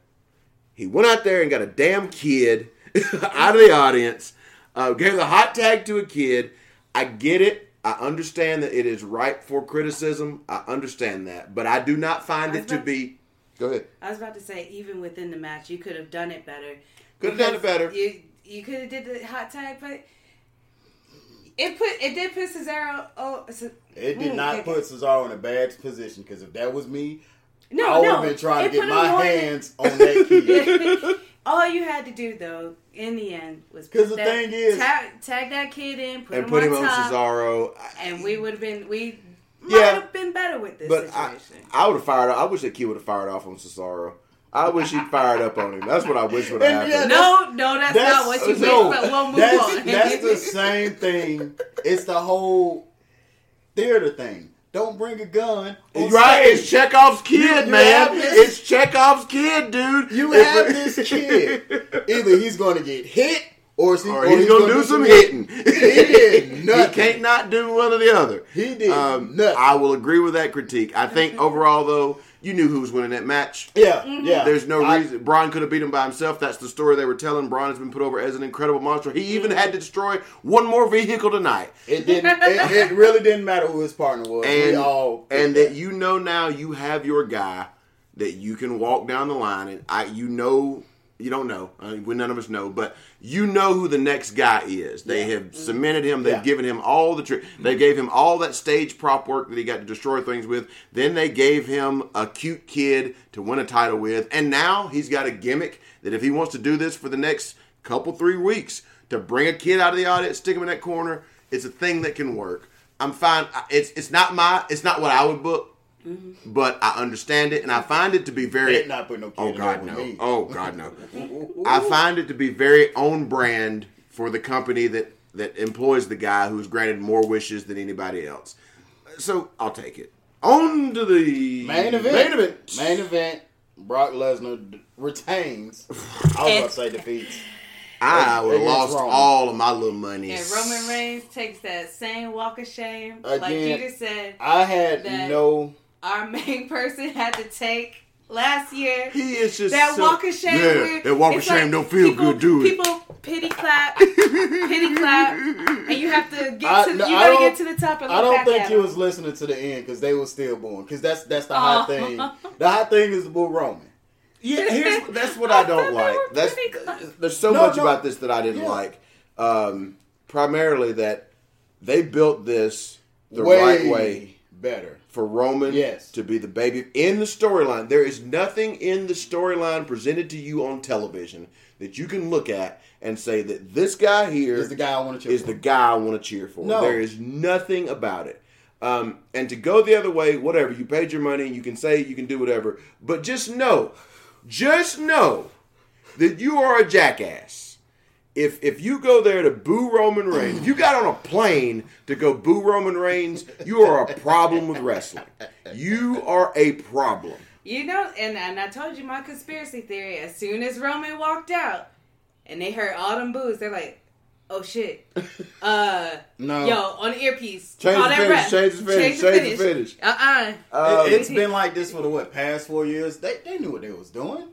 He went out there and got a damn kid out of the audience, uh, gave the hot tag to a kid. I get it. I understand that it is ripe for criticism. I understand that, but I do not find it to be. Go ahead. I was about to say, even within the match, you could have done it better. Could have done it better. You you could have did the hot tag, but it put it did put Cesaro. Oh, Ce- It did Mm, not okay. put Cesaro in a bad position because if that was me, No, I would no. have been trying It to get my more- hands on that kid. All you had to do though, in the end, was 'Cause put the that- thing is- tag, tag that kid in, put and him put on him on top, Cesaro. and we would have been we might Yeah. have been better with this But I, situation. I would have fired. I wish that kid would have fired off on Cesaro. I wish he'd fired up on him. That's what I wish would have happened. yeah, no, no, that's, not what you no. But we'll move that's, on. that's the same thing. It's the whole theater thing. Don't bring a gun. on Right, it's. Chekhov's kid, you man. have this- It's Chekhov's kid, dude. You If- have this kid. Either he's going to get hit, or, is he, or he's gonna do some hitting. He did nothing. he can't not do one or the other. He did Um, nothing. I will agree with that critique. I think overall, though, you knew who was winning that match. Yeah, yeah. Mm-hmm. There's no I- reason Braun could have beat him by himself. That's the story they were telling. Braun has been put over as an incredible monster. He even mm-hmm. had to destroy one more vehicle tonight. It didn't. It, it really didn't matter who his partner was. we and all and that you know now you have your guy that you can walk down the line and I you know you don't know. Uh, we none of us know but you know who the next guy is. They have cemented him. They've Yeah. given him all the tri- they gave him all that stage prop work that he got to destroy things with. Then they gave him a cute kid to win a title with. And now he's got a gimmick that if he wants to do this for the next couple three weeks to bring a kid out of the audience stick him in that corner it's a thing that can work. I'm fine. It's it's not my it's not what i would book Mm-hmm. but I understand it, and I find it to be very. They're not putting no kid oh God no! me. Oh God no! I find it to be very own brand for the company that that employs the guy who's granted more wishes than anybody else. So I'll take it. On to the main event. Main event. Main event. Brock Lesnar d- retains. I was about to say defeats. I would have lost Roman. all of my little money. And Roman Reigns takes that same walk of shame, like Again, you just said. I had That- no. Our main person had to take last year. He is just that so- walk of shame. Yeah, where that walk of shame like don't feel people, good, do it? People pity clap, pity clap, and you have to get I- to. no, you gotta get to the top and look I don't back think at you him. was listening to the end because they were still born. Because that's that's the hot Oh. thing. The hot thing is the bull Roman. Yeah, here's that's what I I don't like. That's there's so No, much no. about this that I didn't Yeah. like. Um, primarily that they built this the way, right way better. For Roman Yes. to be the baby in the storyline. There is nothing in the storyline presented to you on television that you can look at and say that this guy here Is the guy I want to cheer is for. the guy I want to cheer for. No. There is nothing about it. Um, and to go the other way, whatever, you paid your money, you can say, you can do whatever. But just know, just know that you are a jackass. If if you go there to boo Roman Reigns, if you got on a plane to go boo Roman Reigns, you are a problem with wrestling. You are a problem. You know, and, and I told you my conspiracy theory. As soon as Roman walked out, and they heard all them boos, they're like, "Oh shit!" Uh, No. yo, on the earpiece, Change call the finish, ref. change the finish, change the finish. Uh uh Um, It, has been like this for the what past four years. They they knew what they was doing.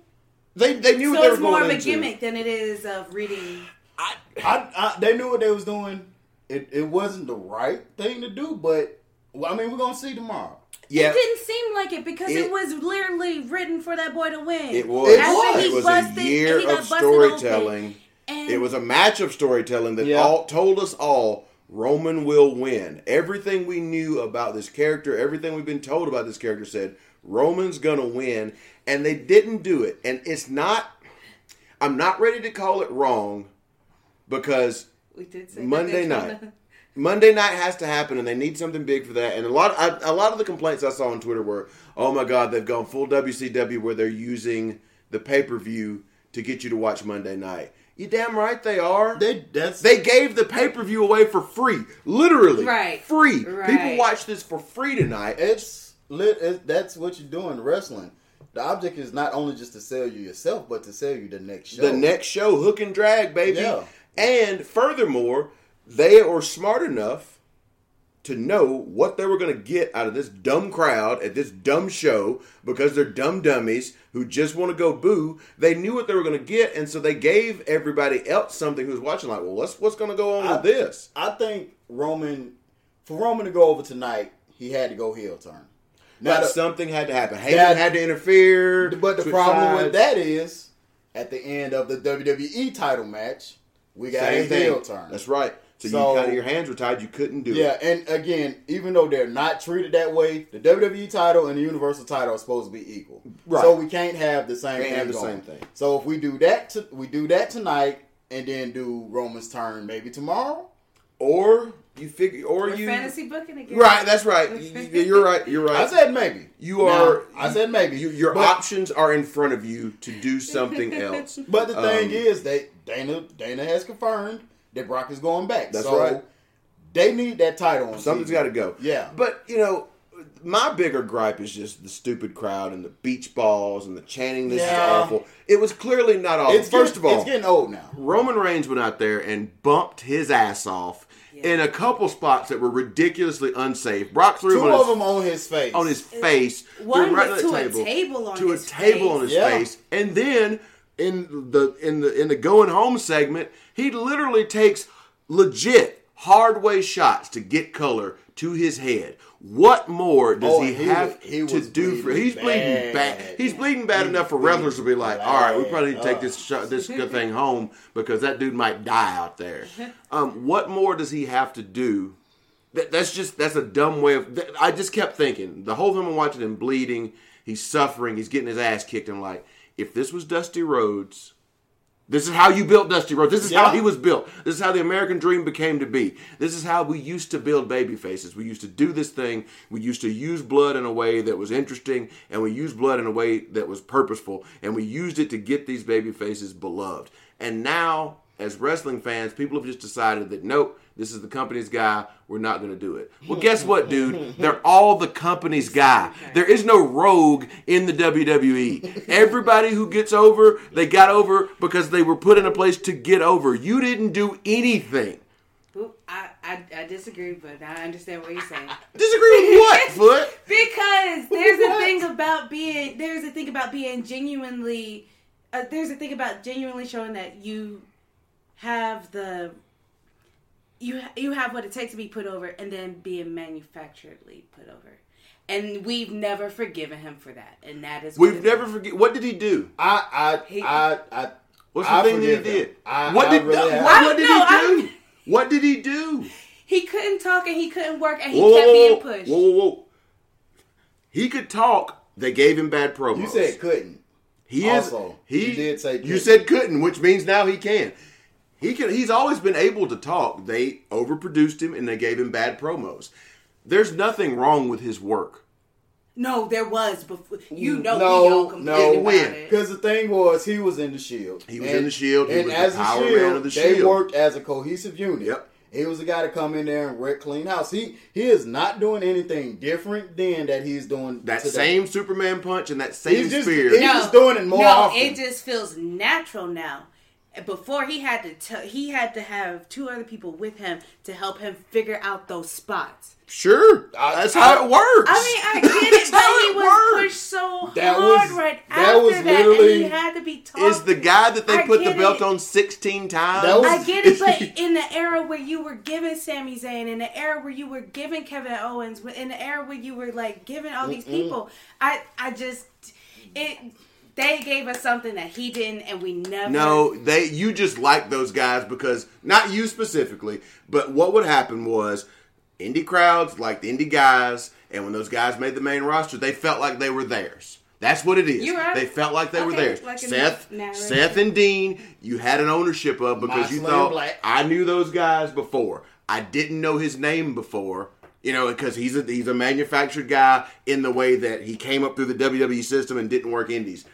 they they knew what So they it's were more going of a into. gimmick than it is of reading. I, I, they knew what they was doing. It, it wasn't the right thing to do, but well, I mean, we're gonna see tomorrow. Yeah, It didn't seem like it because it, It- was literally written for that boy to win. it was. It After was. It was busted- a year he of busted open, storytelling. and It was a match of storytelling that Yeah. all told us all Roman will win. Everything we knew about this character, everything we've been told about this character said Roman's gonna win, and they didn't do it. And it's not. I'm not ready to call it wrong because we did say Monday that they night. Monday night has to happen, and they need something big for that. And a lot, I, a lot of the complaints I saw on Twitter were, "Oh my God, they've gone full WCW where they're using the pay per view to get you to watch Monday night." You damn right they are. They that's They gave the pay per view away for free, literally, Right. Free. Right. People watch this for free tonight. it's lit. It, that's what you're doing wrestling. The object is not only just to sell you yourself, but to sell you the next show. The next show, hook and drag, baby. Yeah. And furthermore, they are smart enough to know what they were going to get out of this dumb crowd at this dumb show because they're dumb dummies who just want to go boo. They knew what they were going to get, and so they gave everybody else something who was watching like, well, what's what's going to go on I- with this? I think Roman, for Roman to go over tonight, he had to go heel turn. Now, the- something had to happen. Heyman had to interfere. but the problem sides. with that is, at the end of the WWE title match, we got Same a thing. turn. That's right. So, So- you kind of your hands were tied. You couldn't do Yeah, it. Yeah, and again, even though they're not treated that way, the WWE title and the Universal title are supposed to be equal. Right. So we can't have the same Can't thing have the going. same thing. So if we do that, to, we do that tonight, and then do Roman's turn maybe tomorrow. Or you figure, or We're you fantasy booking again. right. That's right. You- you- You're right. You're right. I said maybe. You Now, are. I said maybe. You, your But- options are in front of you to do something else. But the thing Um, is, that Dana Dana has confirmed that Brock is going back. That's so right. They need that title. On Something's TV. got to go. Yeah. But you know, my bigger gripe is just the stupid crowd and the beach balls and the chanting. This Yeah. is awful. It was clearly not awful. It's First getting, of all, it's getting old now. Roman Reigns went out there and bumped his ass off in a couple spots that were ridiculously unsafe. Brock threw Two him on of his them on his face. on his face. One threw him was to the a table on to his a table face. on his Yeah. face, and then in the in the in the going home segment, he literally takes legit hard way shots to get color to his head. What more does Oh, he, he have was- he to do for? He's bleeding bad. bad. He's bleeding bad He enough for wrestlers to be like, bleeding all right, we probably need to take this this good thing home because that dude might die out there. Um, what more does he have to do that, that's just that's a dumb way of. that- I just kept thinking the whole time I'm watching him bleeding, he's suffering, he's getting his ass kicked. I'm like, if this was Dusty Rhodes, this is how you built Dusty Rhodes. This is how he was built. This is how the American Dream became to be. This is how we used to build baby faces. We used to do this thing. We used to use blood in a way that was interesting, and we used blood in a way that was purposeful, and we used it to get these baby faces beloved. And now, as wrestling fans, people have just decided that nope, this is the company's guy. We're not going to do it. Well, guess what, dude? They're all the company's guy. There is no rogue in the WWE. Everybody who gets over, they got over because they were put in a place to get over. You didn't do anything. I, I, I disagree, but I understand what you're saying. Disagree with what, Foot? Because there's a thing about being there's a thing about being genuinely uh, there's a thing about genuinely showing that you have the you you have what it takes to be put over and then being manufacturedly put over. And we've never forgiven him for that. And that is what We've never is. forget. What did he do? I, I, He- I, I. What's the I thing that he did? I- what I did really have- what, what did don't know, he I- do? What did he do? He couldn't talk and he couldn't work and he Whoa, kept being pushed. whoa, whoa, whoa! He could talk. They gave him bad promos. You said couldn't. He is. Also, he you did say You couldn't. said couldn't, which means now he can. He can. He's always been able to talk. They overproduced him and they gave him bad promos. There's nothing wrong with his work. No, there was before. You know, No, we don't no, when? Because the thing was, he was in the Shield. He was in the Shield. He and was the as power the man Shield, of the they Shield. worked as a cohesive unit. Yep. He was the guy to come in there and wreck clean house. He he is not doing anything different than that he's doing That today. same Superman punch and that same He's just- spear. he's just doing it more no, often. it just feels natural now. Before he had to, t- he had to have two other people with him to help him figure out those spots. sure, I- that's I- how it works. I mean, I get it, That's how but he it was works. pushed so That hard was- right that after was that, and he had to be taught. Is the guy that they I put the belt it. on 16 times? Was- I get it, but in the era where you were giving Sami Zayn, in the era where you were giving Kevin Owens, in the era where you were like giving all these people, I, I just, it, they gave us something that he didn't, and we never. No, they you just like those guys because not you specifically, but what would happen was indie crowds liked indie guys, and when those guys made the main roster, they felt like they were theirs. That's what it is. You're right. They felt like they were Okay, theirs. like Seth. Seth and Dean, you had an ownership of because you thought Black. I knew those guys before. I didn't know his name before. You know, because he's a he's a manufactured guy in the way that he came up through the WWE system and didn't work indies.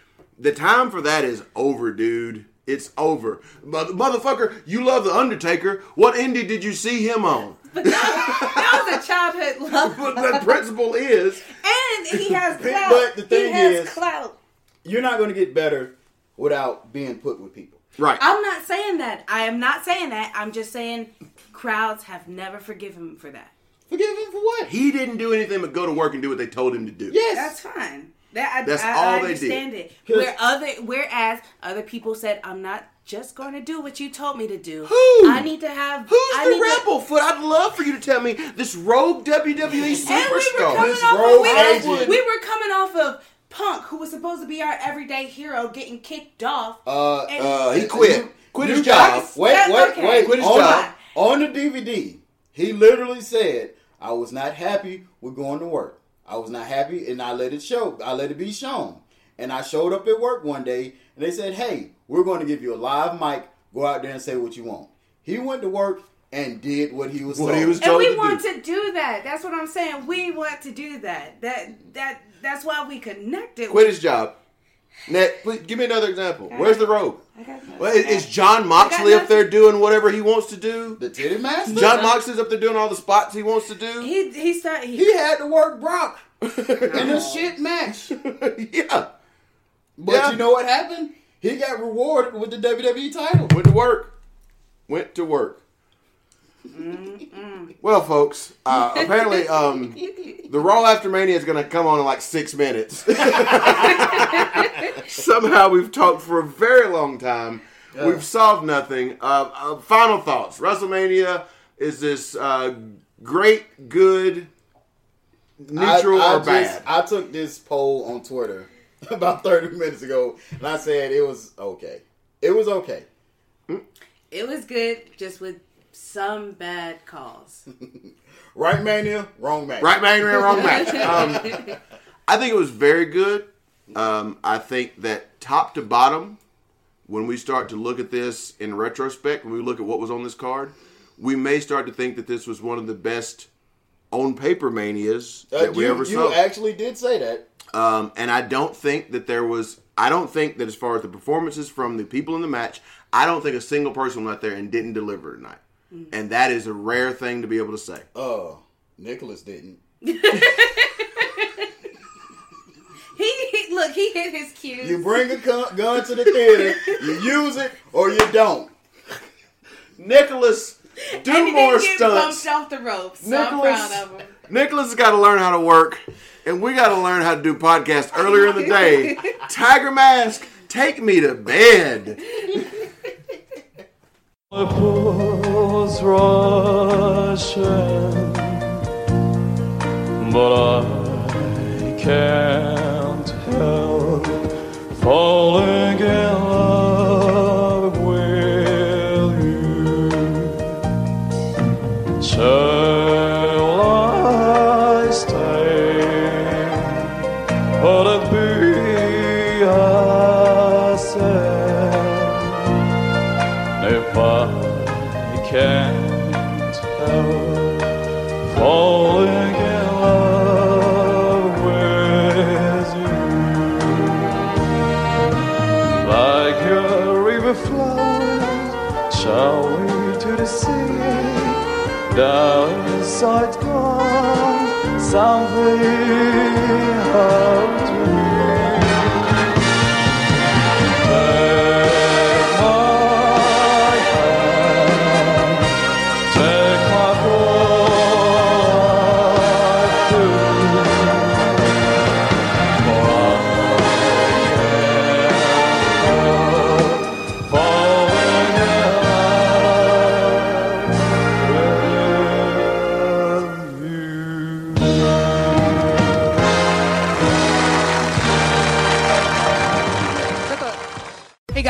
The time for that is over, dude. It's over. Mother- motherfucker, you love The Undertaker. What indie did you see him on? that was a childhood love, But the principle is and he has clout. But the thing he has is- clout. You're not going to get better without being put with people. right. I'm not saying that. I am not saying that. I'm just saying crowds have never forgiven him for that. Forgive him for what? He didn't do anything but go to work and do what they told him to do. Yes. That's fine. That I, That's I, all I they understand did. it. Where other whereas other people said, "I'm not just going to do what you told me to do. Who? I need to have. Who's I the need to- Ramplefoot? I'd love for you to tell me this rogue WWE And we superstar. This off rogue of, we, were, we were coming off of Punk, who was supposed to be our everyday hero, getting kicked off. Uh, And- uh, He quit. Quit his you job. guys- Wait, wait, okay. wait. Quit his on, job. On the DVD, he literally said, "I was not happy with going to work. I was not happy, and I let it show. I let it be shown. And I showed up at work one day, and they said, "Hey, we're going to give you a live mic. Go out there and say what you want." He went to work and did what he was What told. he was and we to want do. to do that. That's what I'm saying. We want to do that. That that that's why we connected. Quit his job. Net, please give me another example. Where's the rogue? I got nothing. Well, is, is Jon Moxley up there doing whatever he wants to do? the titty master. Jon Moxley's up there doing all the spots he wants to do. He he started. He, He had to work Brock in a shit match. yeah, But Yeah. you know what happened? He got rewarded with the WWE title. went to work. Went to work. Well, folks, uh, apparently um, the Raw After Mania is going to come on in like six minutes. Somehow we've talked for a very long time. We've solved nothing. Uh, uh, final thoughts. WrestleMania is this uh, great, good, neutral, I, I or bad? I took this poll on Twitter about 30 minutes ago, and I said it was okay. It was okay. it was good, just with some bad calls. Right mania, wrong match. Right mania, wrong match. Um, I think it was very good. Um, I think that top to bottom, when we start to look at this in retrospect, when we look at what was on this card, we may start to think that this was one of the best on paper manias Uh, that we you, ever you actually did say that. Um, and I don't think that there was. I don't think that as far as the performances from the people in the match, I don't think a single person went out there and didn't deliver tonight. And that is a rare thing to be able to say. Uh, Nicholas didn't. He, he look. He hit his cues. You bring a gun, gun to the theater, you use it or you don't. Nicholas, do and he more didn't get stunts. bumped off the ropes. So I'm Nicholas, proud of him. Nicholas has got to learn how to work, and we got to learn how to do podcasts earlier in the day. Tiger Mask, take me to bed. was rushing, but I can't help falling in love with you. Shall gone, something